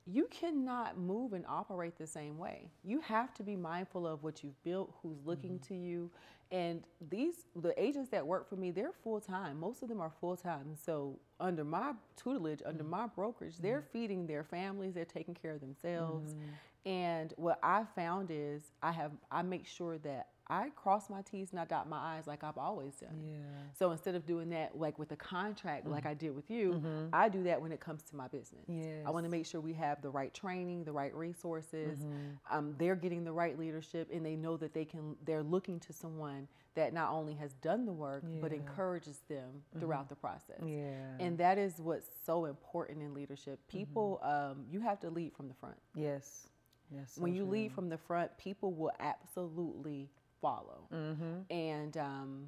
you cannot move and operate the same way. You have to be mindful of what you've built, who's looking Mm-hmm. to you. And these the agents that work for me, they're full time. Most of them are full time. So under my tutelage, under Mm-hmm. my brokerage, they're feeding their families, they're taking care of themselves. Mm-hmm. And what I found is I have I make sure that I cross my T's and I dot my I's like I've always done. Yeah. So instead of doing that like with a contract like I did with you, Mm-hmm. I do that when it comes to my business. I want to make sure we have the right training, the right resources. Mm-hmm. Um, they're getting the right leadership, and they know that they can. They're looking to someone that not only has done the work but Yeah. Mm-hmm. encourages them throughout the process. Yeah. And that is what's so important in leadership. People, um, you have to lead from the front. yes. Yes. so when you true. lead from the front, people will absolutely follow. Mm-hmm. And um,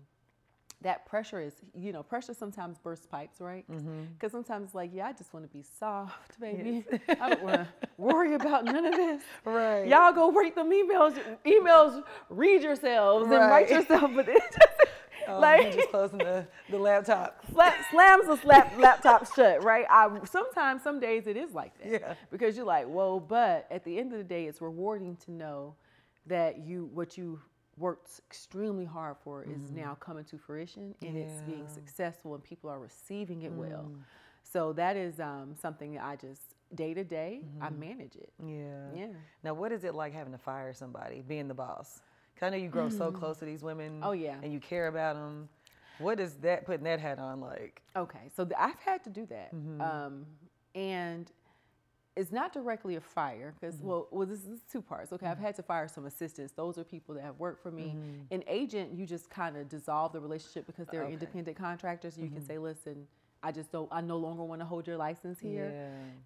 that pressure is, you know, pressure sometimes bursts pipes, right? Mm-hmm. Because sometimes it's like, yeah, I just want to be soft, baby. I don't want to worry about none of this. Right. Y'all go rate them emails. Emails, read yourselves and write yourself. But it just, Oh, like, just closing the, the laptop. slap, slams the slap, laptop shut, right? I sometimes, some days it is like that. Yeah. Because you're like, whoa, but at the end of the day, it's rewarding to know that you what you worked extremely hard for is mm-hmm. now coming to fruition and it's being successful and people are receiving it well. Mm. So that is um, something that I just day to day I mm-hmm. manage it. Yeah. Yeah. Now, what is it like having to fire somebody, being the boss? 'Cause I know you grow so mm-hmm. close to these women. Oh, yeah. And you care about them. What is that putting that hat on like? Okay, so th- I've had to do that, um, and it's not directly a fire because mm-hmm. well, well, this is two parts. Okay, I've mm-hmm. had to fire some assistants. Those are people that have worked for me. Mm-hmm. An agent, you just kind of dissolve the relationship because they're Okay. independent contractors. You can say, listen, I just don't. I no longer want to hold your license here.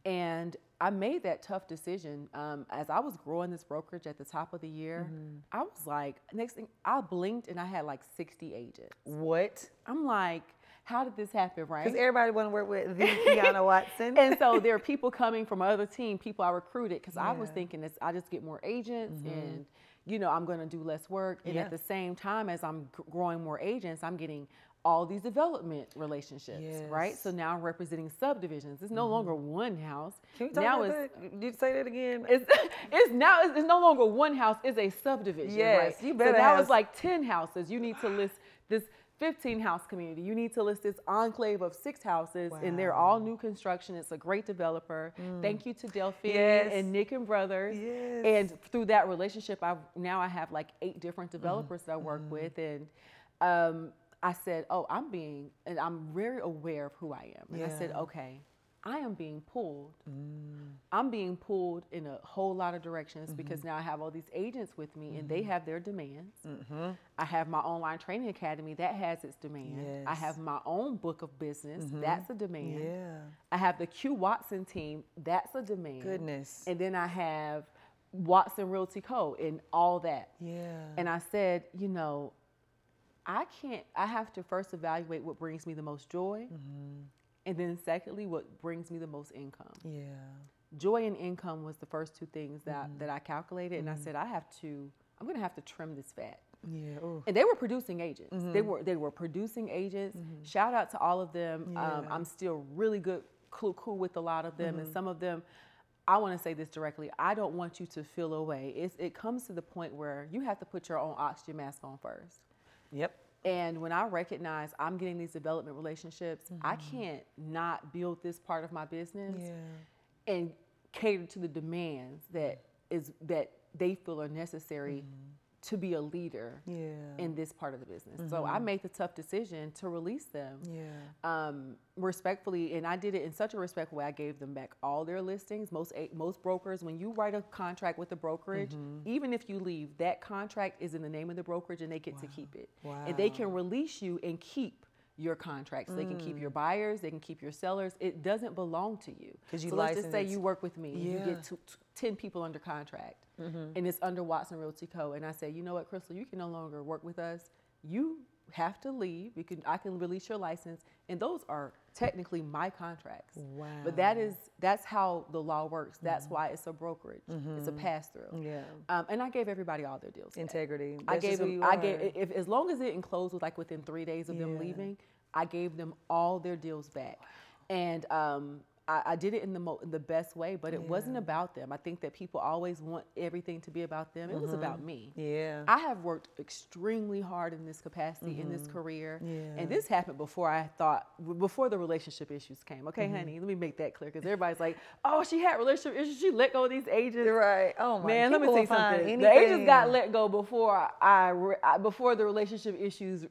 Yeah. And I made that tough decision um, as I was growing this brokerage at the top of the year. I was like, next thing I blinked and I had like 60 agents. What? I'm like, how did this happen, right? Because everybody want to work with the Quiana Watson. and so there are people coming from other team, people I recruited, because I was Mm-hmm. thinking this, I just get more agents and, you know, I'm going to do less work. And Yeah. at the same time, as I'm growing more agents, I'm getting all these development relationships, right? So Mm-hmm. now I'm representing subdivisions. It's no longer one house. Can we talk now about it's, that? Did you say that again? it's it's now it's, it's no longer one house. It's a subdivision. Yes, right? you So better now have- it's like ten houses. You need to list this 15 house community. You need to list this enclave of six houses, and they're all new construction. It's a great developer. Thank you to Delphine Mm. Yes. and Nick and Brothers. Yes. And through that relationship, I now I have like eight different Mm-hmm. developers that I work with, and um, I said, oh, I'm being, and I'm very aware of who I am. And I said, okay, I am being pulled. Mm. I'm being pulled in a whole lot of directions Mm-hmm. because now I have all these agents with me and they have their demands. I have my online training academy that has its demand. I Mm-hmm. Yes. Mm-hmm. have my own book of business, that's a demand. Yeah. I have the Q Watson team, that's a demand. Goodness. And then I have Watson Realty Co. and all that. Yeah. And I said, you know, I can't, I have to first evaluate what brings me the most joy. Mm-hmm. And then, secondly, what brings me the most income. yeah. Joy and income was the first two things that, Mm-hmm. that I calculated. And I said, I have to, I'm going to have to trim this fat. Yeah. Ooh. And they were producing agents. Mm-hmm. They were they were producing agents. Shout out to all of them. Um, I'm still really good, cool, cool with a lot of them, Mm-hmm. and some of them. I want to say this directly. I don't want you to feel away. It's, it comes to the point where you have to put your own oxygen mask on first. Yep. And when I recognize I'm getting these development relationships, I Mm-hmm. can't not build this part of my business Yeah. and cater to the demands that is that they feel are necessary to be a leader Yeah. in this part of the business. So I made the tough decision to release them yeah. um, respectfully, and I did it in such a respectful way. I gave them back all their listings. Most most brokers, when you write a contract with the brokerage, even if you leave, that contract is in the name of the brokerage, and they get to keep it. wow. And they can release you and keep your contracts. They can keep your buyers, they can keep your sellers. It doesn't belong to you. you so let's just say you work with me, and you get two, t- 10 people under contract, and it's under Watson Realty Co. And I say, you know what, Crystal, you can no longer work with us. You have to leave. You can, I can release your license, and those are technically my contracts. Wow. But that is that's how the law works. That's why it's a brokerage. It's a pass through. Yeah. Um, and I gave everybody all their deals. Integrity. I gave them. I gave if as long as it enclosed with like within three days of them leaving, I gave them all their deals back, and um, I, I did it in the mo- the best way. But it wasn't about them. I think that people always want everything to be about them. It was about me. Mm-hmm. Yeah. I have worked extremely hard in this capacity in this career, Mm-hmm. Yeah. and this happened before I thought before the relationship issues came. Okay, Mm-hmm. honey, let me make that clear because everybody's like, "Oh, she had relationship issues. She let go of these agents." right. Oh my. Man, let me say something. The agents got let go before I, I before the relationship issues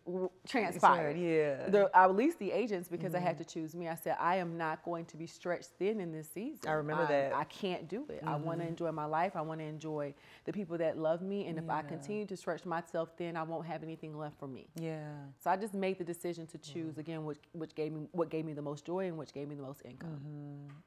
transpired. yeah. Mm-hmm. The, I released the agents because I had to choose me. I said I am not going to be stretched thin in this season. I remember I- that. I can't do it. I want to enjoy my life. I want to enjoy the people that love me. And if I continue to stretch myself thin, I won't have anything left for me. Yeah. So I just made the decision to choose again, which which gave me what gave me the most joy and which gave me the most income.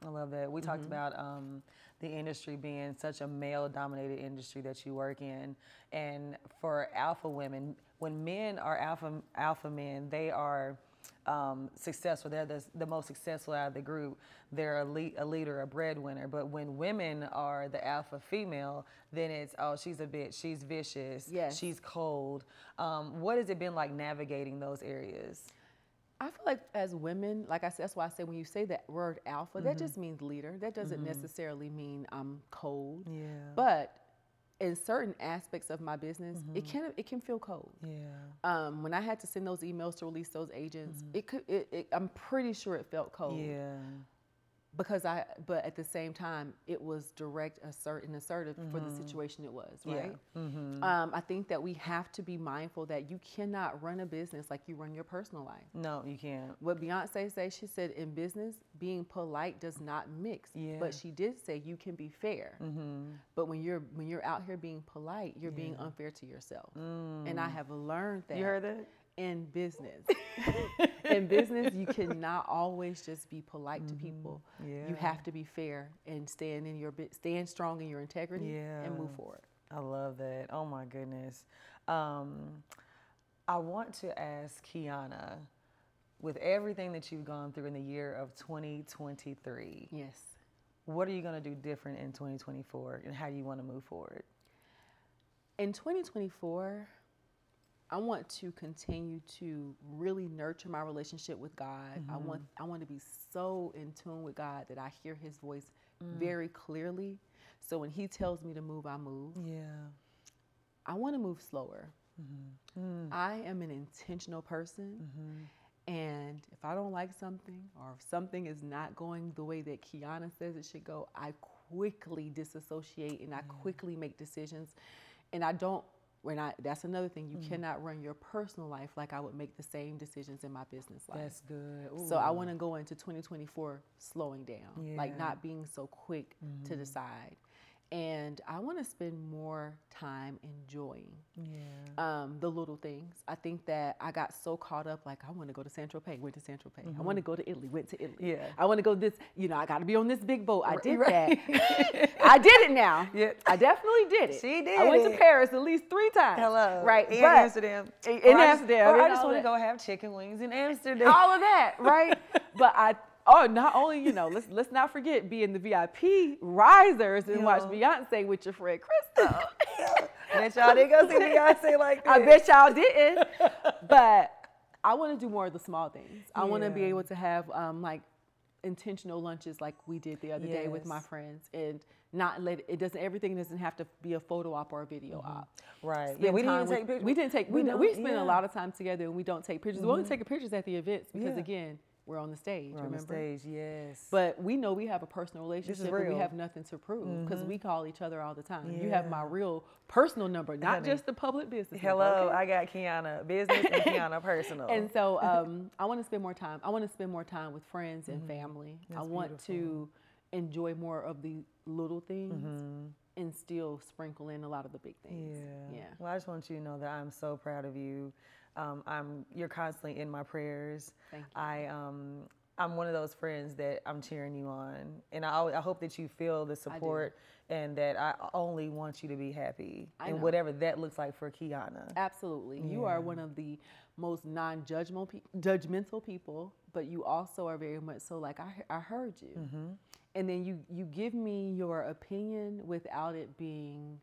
I love that. We Mm-hmm. talked about um, the industry being such a male dominated industry that you work in. And for alpha women, when men are alpha, alpha men, they are um, successful. They're the, the most successful out of the group. They're a, lead, a leader, a breadwinner. But when women are the alpha female, then it's, oh, she's a bitch, she's vicious, Yes. she's cold. Um, what has it been like navigating those areas? I feel like as women, like I said, that's why I say when you say that word alpha, that just means leader. That doesn't necessarily mean I'm cold. Yeah. But in certain aspects of my business, it can it can feel cold. Yeah. Um, when I had to send those emails to release those agents, it could. It, it, I'm pretty sure it felt cold Yeah. Because I. But at the same time, it was direct, assert, and assertive for the situation it was. Yeah. Right. Um, I think that we have to be mindful that you cannot run a business like you run your personal life. No, you can't. What Beyonce says, she said, in business, being polite does not mix. Yeah. But she did say you can be fair. Mm-hmm. But when you're when you're out here being polite, you're being unfair to yourself. Mm. And I have learned that Mm. You heard that? in business. in business, you cannot always just be polite to people. You Mm-hmm. Have to be fair and stand in your stand strong in your integrity and move forward. I love that. Oh my goodness. Um, I want to ask Quiana, with everything that you've gone through in the year of 2023, Yes. what are you going to do different in 2024 and how do you want to move forward? In 2024, I want to continue to really nurture my relationship with God. I want mm-hmm. I want to be so in tune with God that I hear his voice mm. very clearly. So when he tells me to move, I move. Yeah. I want to move slower. Mm-hmm. Mm. I am an intentional person. Mm-hmm. And if I don't like something or if something is not going the way that Quiana says it should go, I quickly disassociate and I quickly make decisions. And I don't, when I, that's another thing, you mm. cannot run your personal life like I would make the same decisions in my business life. That's good. So I want to go into 2024 slowing down, like not being so quick to mm-hmm. decide. And I want to spend more time enjoying Yeah. um, the little things. I think that I got so caught up, like I want to go to Central Pay, went to Central Pay. I want to go to Italy, went to Italy. Yeah. I want to go this, you know, I got to be on this big boat. I did right. that. I did it now. Yeah. I definitely did it. She did. I went did to. Paris at least three times. Hello. Right. In but- Amsterdam. In, in I just- Amsterdam. I just want to go have chicken wings in Amsterdam. all of that, right? but I oh, not only you know, let's let's not forget being the VIP risers and watch Beyonce with your friend Crystal. Bet y'all didn't go see Beyonce like that. I bet y'all didn't, but I want to do more of the small things. I want to be able to have um, like intentional lunches like we did the other day with my friends and not let it doesn't everything doesn't have to be a photo op or a video op. Right. Yeah, we didn't take pictures. We didn't take. We, We we, spend yeah. a lot of time together and we don't take pictures. We only take pictures at the events because Yeah. again, we're on the stage. We're on the remember? stage, yes. But we know we have a personal relationship, but we have nothing to prove because mm-hmm. we call each other all the time. You have my real personal number, not Honey. just the public business. Hello, okay? I got Quiana business and Quiana personal. And so um, I want to spend more time. I want to spend more time with friends and mm-hmm. family. I That's want to enjoy more of the little things mm-hmm. and still sprinkle in a lot of the big things. yeah. Yeah. Well, I just want you to know that I'm so proud of you. Um, I'm you're constantly in my prayers. Thank you. I um, I'm one of those friends that I'm cheering you on, and I always, I hope that you feel the support and that I only want you to be happy, I and know. whatever that looks like for Quiana. Absolutely. You are one of the most non-judgmental pe- judgmental people, but you also are very much so like I, I heard you. Mm-hmm. And then you you give me your opinion without it being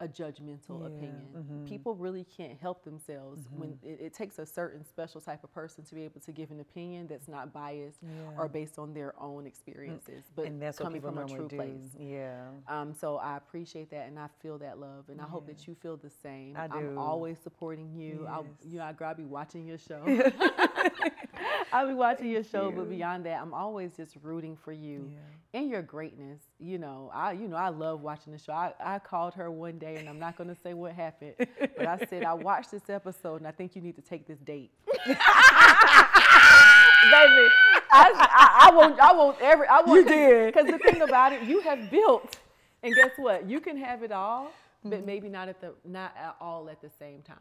a judgmental Yeah, opinion. mhm. People really can't help themselves when it, it takes a certain special type of person to be able to give an opinion that's not biased Yeah. or based on their own experiences, but and that's coming from a true do. place. Yeah. Um, so I appreciate that, and I feel that love, and I hope that you feel the same. I do. always supporting you. I'll, you know, I I'll be watching your show. I'll be watching your show, but beyond that, I'm always just rooting for you Yeah. and your greatness. You know, I, you know, I love watching the show. I, I called her one day, and I'm not going to say what happened, but I said I watched this episode, and I think you need to take this date. Baby, I, I, I want, I want every, I want. You did. Because the thing about it, you have built, and guess what? You can have it all, Mm-hmm. but maybe not at the, not at all at the same time.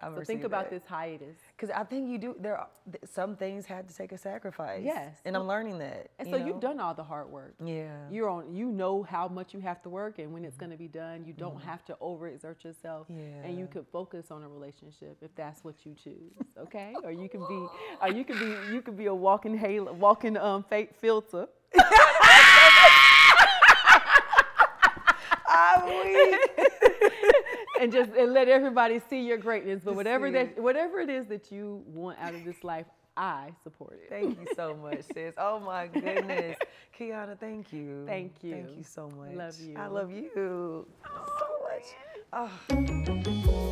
I So think about this hiatus. because I think you do. There, are, some things had to take a sacrifice. Yes. and I'm learning that. And you so you've done all the hard work. Yeah. You're on. You know how much you have to work, and when it's going to be done. You don't have to overexert yourself, Yeah, and you Mm-hmm. Can focus on a relationship if that's what you choose. Okay, or you can be, or you can be, you can be a walking halo, walking um fake filter. I'm weak. And just and let everybody see your greatness. But whatever that whatever it is that you want out of this life, I support it. Thank you so much, sis. Oh my goodness. Quiana, thank you. Thank you. Thank you so much. Love you. I love you so much. Oh. Ah.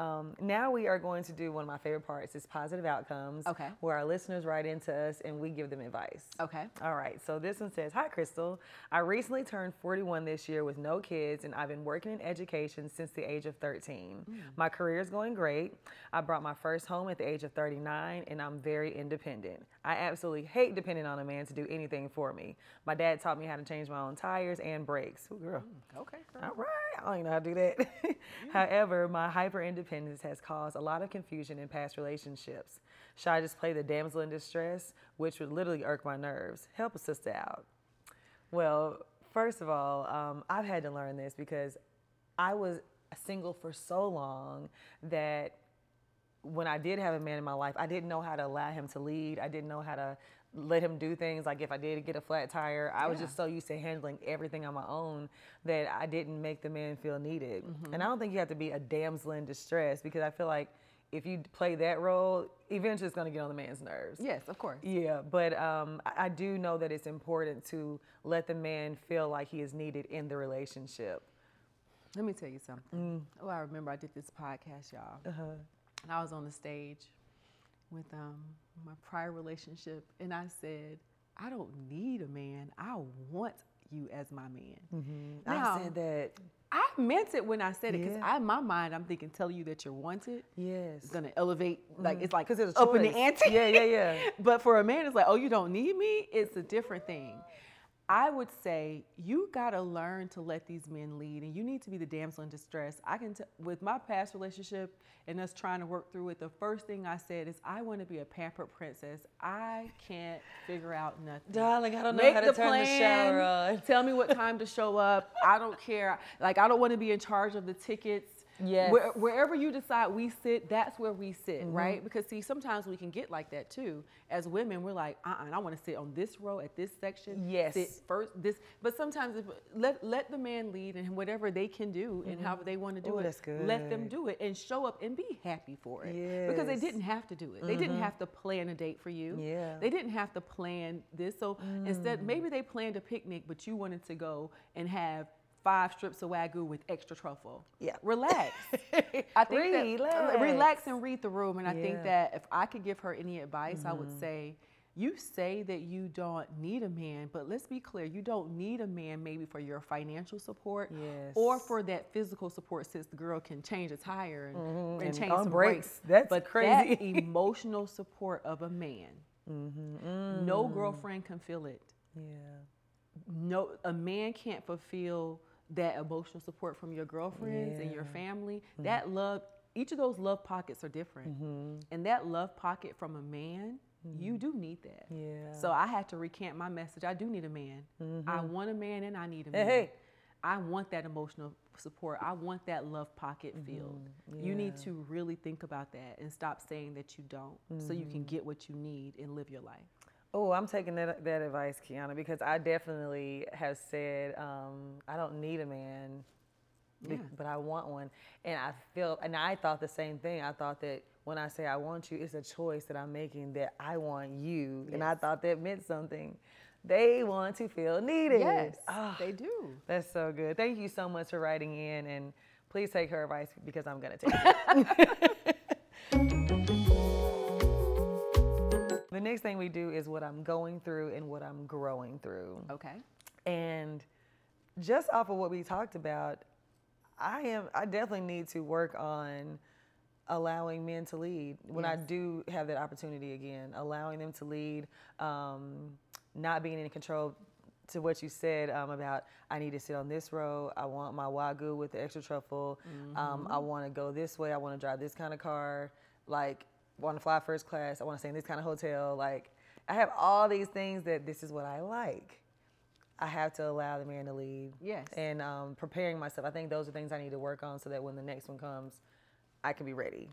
Um, now we are going to do one of my favorite parts is positive outcomes. Okay. Where our listeners write into us and we give them advice. Okay. All right, so this one says Hi, Crystal. I recently turned 41 this year with no kids, and I've been working in education since the age of 13. My career is going great. I brought my first home at the age of 39, and I'm very independent. I absolutely hate depending on a man to do anything for me. My dad taught me how to change my own tires and brakes. Ooh, girl. Okay. All right, I don't even know how to do that. However, my hyper has caused a lot of confusion in past relationships. Should I just play the damsel in distress, which would literally irk my nerves? Help a sister out. Well, first of all, um, I've had to learn this because I was single for so long that when I did have a man in my life, I didn't know how to allow him to lead. I didn't know how to let him do things. Like if I did get a flat tire, I was just so used to handling everything on my own that I didn't make the man feel needed. And I don't think you have to be a damsel in distress because I feel like if you play that role, eventually it's going to get on the man's nerves. Yes, of course. Yeah, but um, I, I do know that it's important to let the man feel like he is needed in the relationship. Let me tell you something. Mm. Oh, I remember I did this podcast, y'all. Uh-huh. And I was on the stage with um, my prior relationship, and I said, I don't need a man. I want you as my man. Now, I said that. I meant it when I said it because Yeah. In my mind, I'm thinking, telling you that you're wanted. Yes. It's gonna elevate, like it's like Because it's up in the ante. Yeah, yeah, yeah. but for a man, it's like, oh, you don't need me. It's a different thing. I would say you gotta learn to let these men lead, and you need to be the damsel in distress. I can, t- with my past relationship and us trying to work through it. The first thing I said is, I want to be a pampered princess. I can't figure out nothing. Darling, I don't know Make how to the turn the shower on. Tell me what time to show up. I don't care. Like I don't want to be in charge of the tickets. Yes. Where, wherever you decide we sit, that's where we sit, Mm-hmm. right? Because see, sometimes we can get like that too. As women, we're like, uh, uh I want to sit on this row at this section. Yes. Sit first. This, but sometimes if, let let the man lead and whatever they can do and however they want to do Ooh, it, that's let them do it and show up and be happy for it. Because they didn't have to do it. They didn't have to plan a date for you. Yeah. They didn't have to plan this. So instead, maybe they planned a picnic, but you wanted to go and have five strips of wagyu with extra truffle. Yeah. Relax. I think that Relax. relax and read the room. And I Yeah. think that if I could give her any advice, I would mm-hmm. say. You say that you don't need a man, but let's be clear, you don't need a man maybe for your financial support or for that physical support since the girl can change a tire and, mm-hmm. and, and change some brakes. brakes. That's but crazy. that emotional support of a man, no mm-hmm. mm. girlfriend can feel it Yeah. no a man can't fulfill that emotional support from your girlfriends and your Yeah. family mm. that love each of those love pockets are different. Mm-hmm. And that love pocket from a man, you mm-hmm. do need that. Yeah. So I had to recant my message. I do need a man. I mm-hmm. want a man and I need a man. hey. I want that emotional support. I want that love pocket filled. You need to really think about that and stop saying that you don't so you can get what you need and live your life. Oh, I'm taking that, that advice, Quiana, because I definitely have said um, I don't need a man, Yeah. but I want one. And I feel, and I thought the same thing. I thought that when I say I want you, it's a choice that I'm making that I want you. And I thought that meant something. They want to feel needed. Yes, Ah, they do. that's so good. Thank you so much for writing in, and please take her advice because I'm gonna take it. the next thing we do is what I'm going through and what I'm growing through. Okay. And just off of what we talked about, I am I definitely need to work on allowing men to lead when I do have that opportunity again, allowing them to lead, um, not being in control. To what you said um, about, I need to sit on this row. I want my wagyu with the extra truffle. Um, I want to go this way. I want to drive this kind of car. Like, want to fly first class. I want to stay in this kind of hotel. Like, I have all these things that this is what I like. I have to allow the man to lead. Yes. And um, preparing myself. I think those are things I need to work on so that when the next one comes, I can be ready.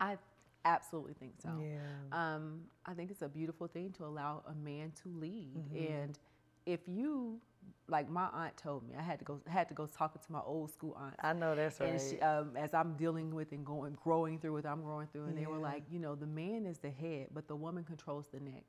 I absolutely think so. Yeah. Um, I think it's a beautiful thing to allow a man to lead. Mm-hmm. And if you, like my aunt told me, I had to go had to go talking to my old school aunt. I know that's right. And she, um, as I'm dealing with and going, growing through what I'm growing through, and they were like, you know, the man is the head, but the woman controls the neck.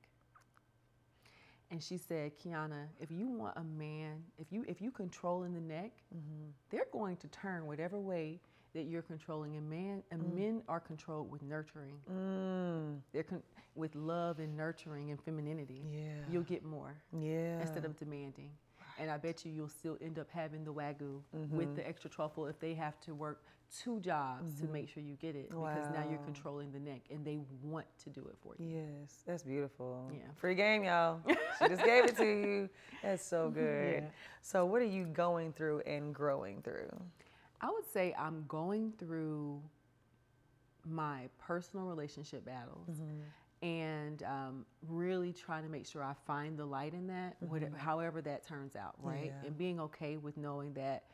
And she said, Quiana, if you want a man, if you if you controlling the neck, Mm-hmm. they're going to turn whatever way that you're controlling. And man, and men are controlled with nurturing. mm, They're con- with love and nurturing and femininity. yeah. You'll get more yeah. instead of demanding. And I bet you you'll still end up having the wagyu Mm-hmm. with the extra truffle if they have to work two jobs to make sure you get it because now you're controlling the neck and they want to do it for you. Yes, that's beautiful. Yeah. Free game, y'all. She just gave it to you. That's so good. Yeah. So, what are you going through and growing through? I would say I'm going through my personal relationship battles and um, really trying to make sure I find the light in that, whatever, however that turns out, right? Yeah. And being okay with knowing that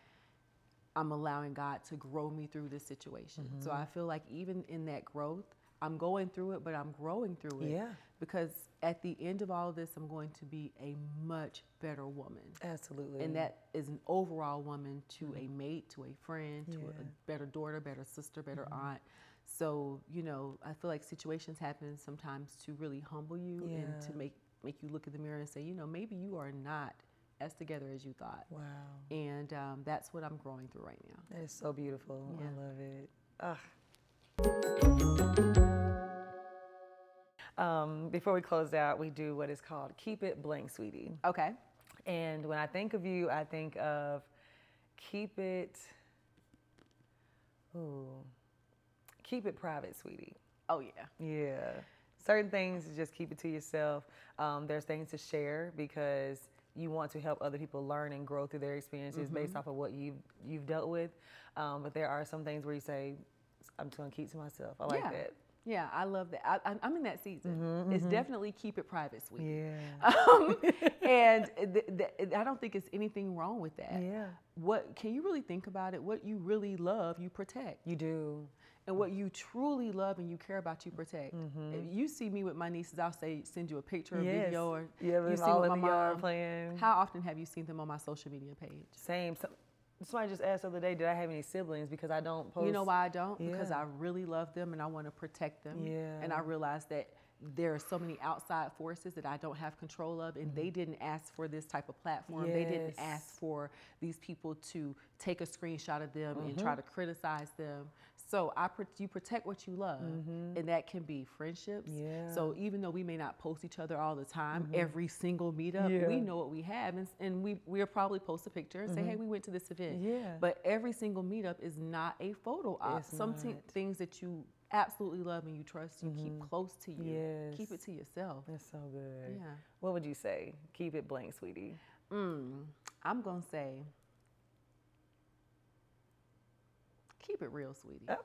I'm allowing God to grow me through this situation. So I feel like even in that growth, I'm going through it, but I'm growing through it. Yeah. Because at the end of all of this, I'm going to be a much better woman. Absolutely. And that is an overall woman to a mate, to a friend, to Mm-hmm. Yeah. Mm-hmm. a better daughter, better sister, better aunt. So, you know, I feel like situations happen sometimes to really humble you and to make make you look in the mirror and say, you know, maybe you are not as together as you thought. wow. And um, that's what I'm growing through right now. That is so beautiful. Yeah. I love it. Ugh. Um, before we close out, we do what is called Keep It Blank, Sweetie. Okay. And when I think of you, I think of keep it, ooh, keep it private, sweetie. Oh yeah. Yeah. Certain things, just keep it to yourself. Um, there's things to share because you want to help other people learn and grow through their experiences based off of what you've you've dealt with. Um, but there are some things where you say, "I'm just gonna keep to myself." I like yeah. that. Yeah, I love that. I, I'm- I'm in that season. It's definitely keep it private, sweetie. Yeah. Um, and th- th- I don't think it's anything wrong with that. Yeah. What can you really think about it? What you really love, you protect. You do. And what you truly love and you care about, you protect. If you see me with my nieces, I'll say, send you a picture, a Yes. video, or Yeah, you see all with in my mom. playing. How often have you seen them on my social media page? Same. Some, somebody just asked the other day, did I have any siblings? Because I don't post. You know why I don't? Because I really love them and I want to protect them. Yeah. And I Yeah. realize that there are so many outside forces that I don't have control of, and they didn't ask for this type of platform. They didn't Mm-hmm. Ask for these people to take a screenshot of them and Mm-hmm. try to criticize them. So I, you protect what you love, and that can be friendships. Mm-hmm. Yeah. Mm-hmm. So even though we may not post each other all the time, every single meetup, Yeah. we know what we have, and, and we we'll probably post a picture and say, "Hey, we went to this event." Mm-hmm. Yeah. But every single meetup is not a photo op. It's Some not. things that you absolutely love and you trust, you keep close to you. Yes. Keep it to yourself. That's so good. Yeah. What would you say? Keep it blank, sweetie. Mm, I'm gonna say, keep it real, sweetie. Oh.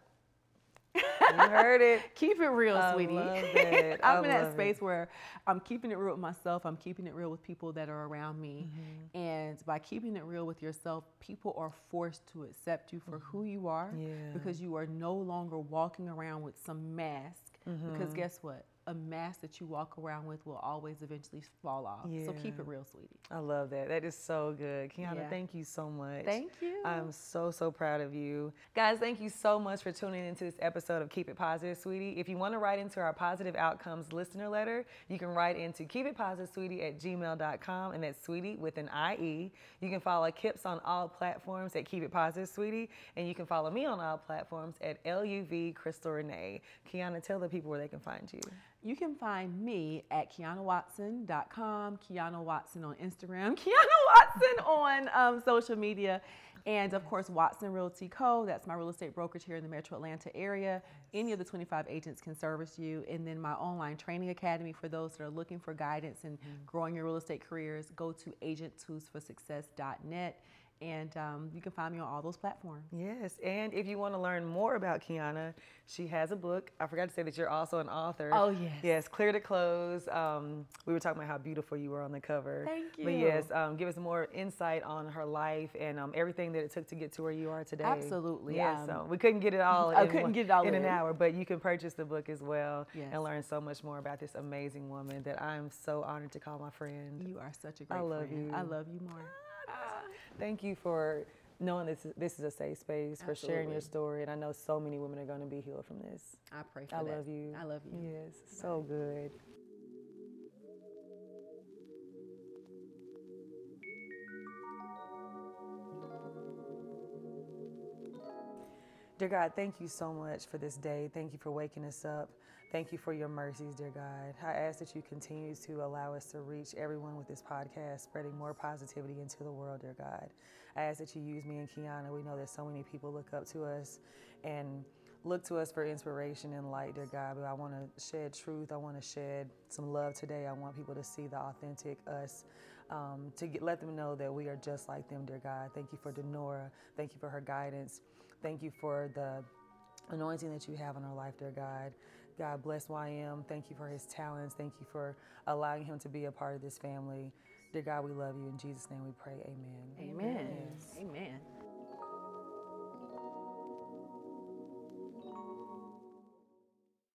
You heard it. Keep it real, I sweetie. I'm in that space it. where I'm keeping it real with myself. I'm keeping it real with people that are around me. Mm-hmm. And by keeping it real with yourself, people are forced to accept you for who you are Yeah. because you are no longer walking around with some mask. Mm-hmm. Because guess what? A mask that you walk around with will always eventually fall off. So keep it real, sweetie. I love that. That is so good. Quiana, Yeah. thank you so much. Thank you. I'm so, so proud of you. Guys, thank you so much for tuning into this episode of Keep It Positive, Sweetie. If you want to write into our Positive Outcomes listener letter, you can write into Keep It Positive, Sweetie at gmail.com, and that's Sweetie with an IE. You can follow Kips on all platforms at Keep It Positive, Sweetie, and you can follow me on all platforms at LUV Crystal Renee. Quiana, tell the people where they can find you. You can find me at QuianaWatson.com, Quiana Watson on Instagram, Quiana Watson on um, social media, and of course, Watson Realty Co. That's my real estate brokerage here in the metro Atlanta area. Any of the 25 agents can service you. And then my online training academy for those that are looking for guidance and growing your real estate careers, go to agenttoolsforsuccess.net. And um, you can find me on all those platforms. Yes, and if you want to learn more about Quiana, she has a book. I forgot to say that you're also an author. Oh, yes. Yes, Clear to Close. Um, we were talking about how beautiful you were on the cover. Thank you. But yes, um, give us more insight on her life and um, everything that it took to get to where you are today. Absolutely, Yeah, um, so we couldn't get it all. I in couldn't one- get it all in an hour, but you can purchase the book as well Yes. and learn so much more about this amazing woman that I'm so honored to call my friend. You are such a great I love friend. you. I love you more. Thank you for knowing this is, this is a safe space, for sharing your story. And I know so many women are going to be healed from this. I pray for I that. love you. I love you. Yes, so good. Dear God, thank you so much for this day. Thank you for waking us up. Thank you for your mercies, dear God. I ask that you continue to allow us to reach everyone with this podcast, spreading more positivity into the world, dear God. I ask that you use me and Quiana. We know that so many people look up to us and look to us for inspiration and light, dear God. But I want to shed truth. I want to shed some love today. I want people to see the authentic us, um, to get, let them know that we are just like them, dear God. Thank you for Denora. Thank you for her guidance. Thank you for the anointing that you have on our life, dear God. God bless YM. Thank you for his talents. Thank you for allowing him to be a part of this family. Dear God, we love you. In Jesus' name we pray. Amen. Amen. Yes. Amen.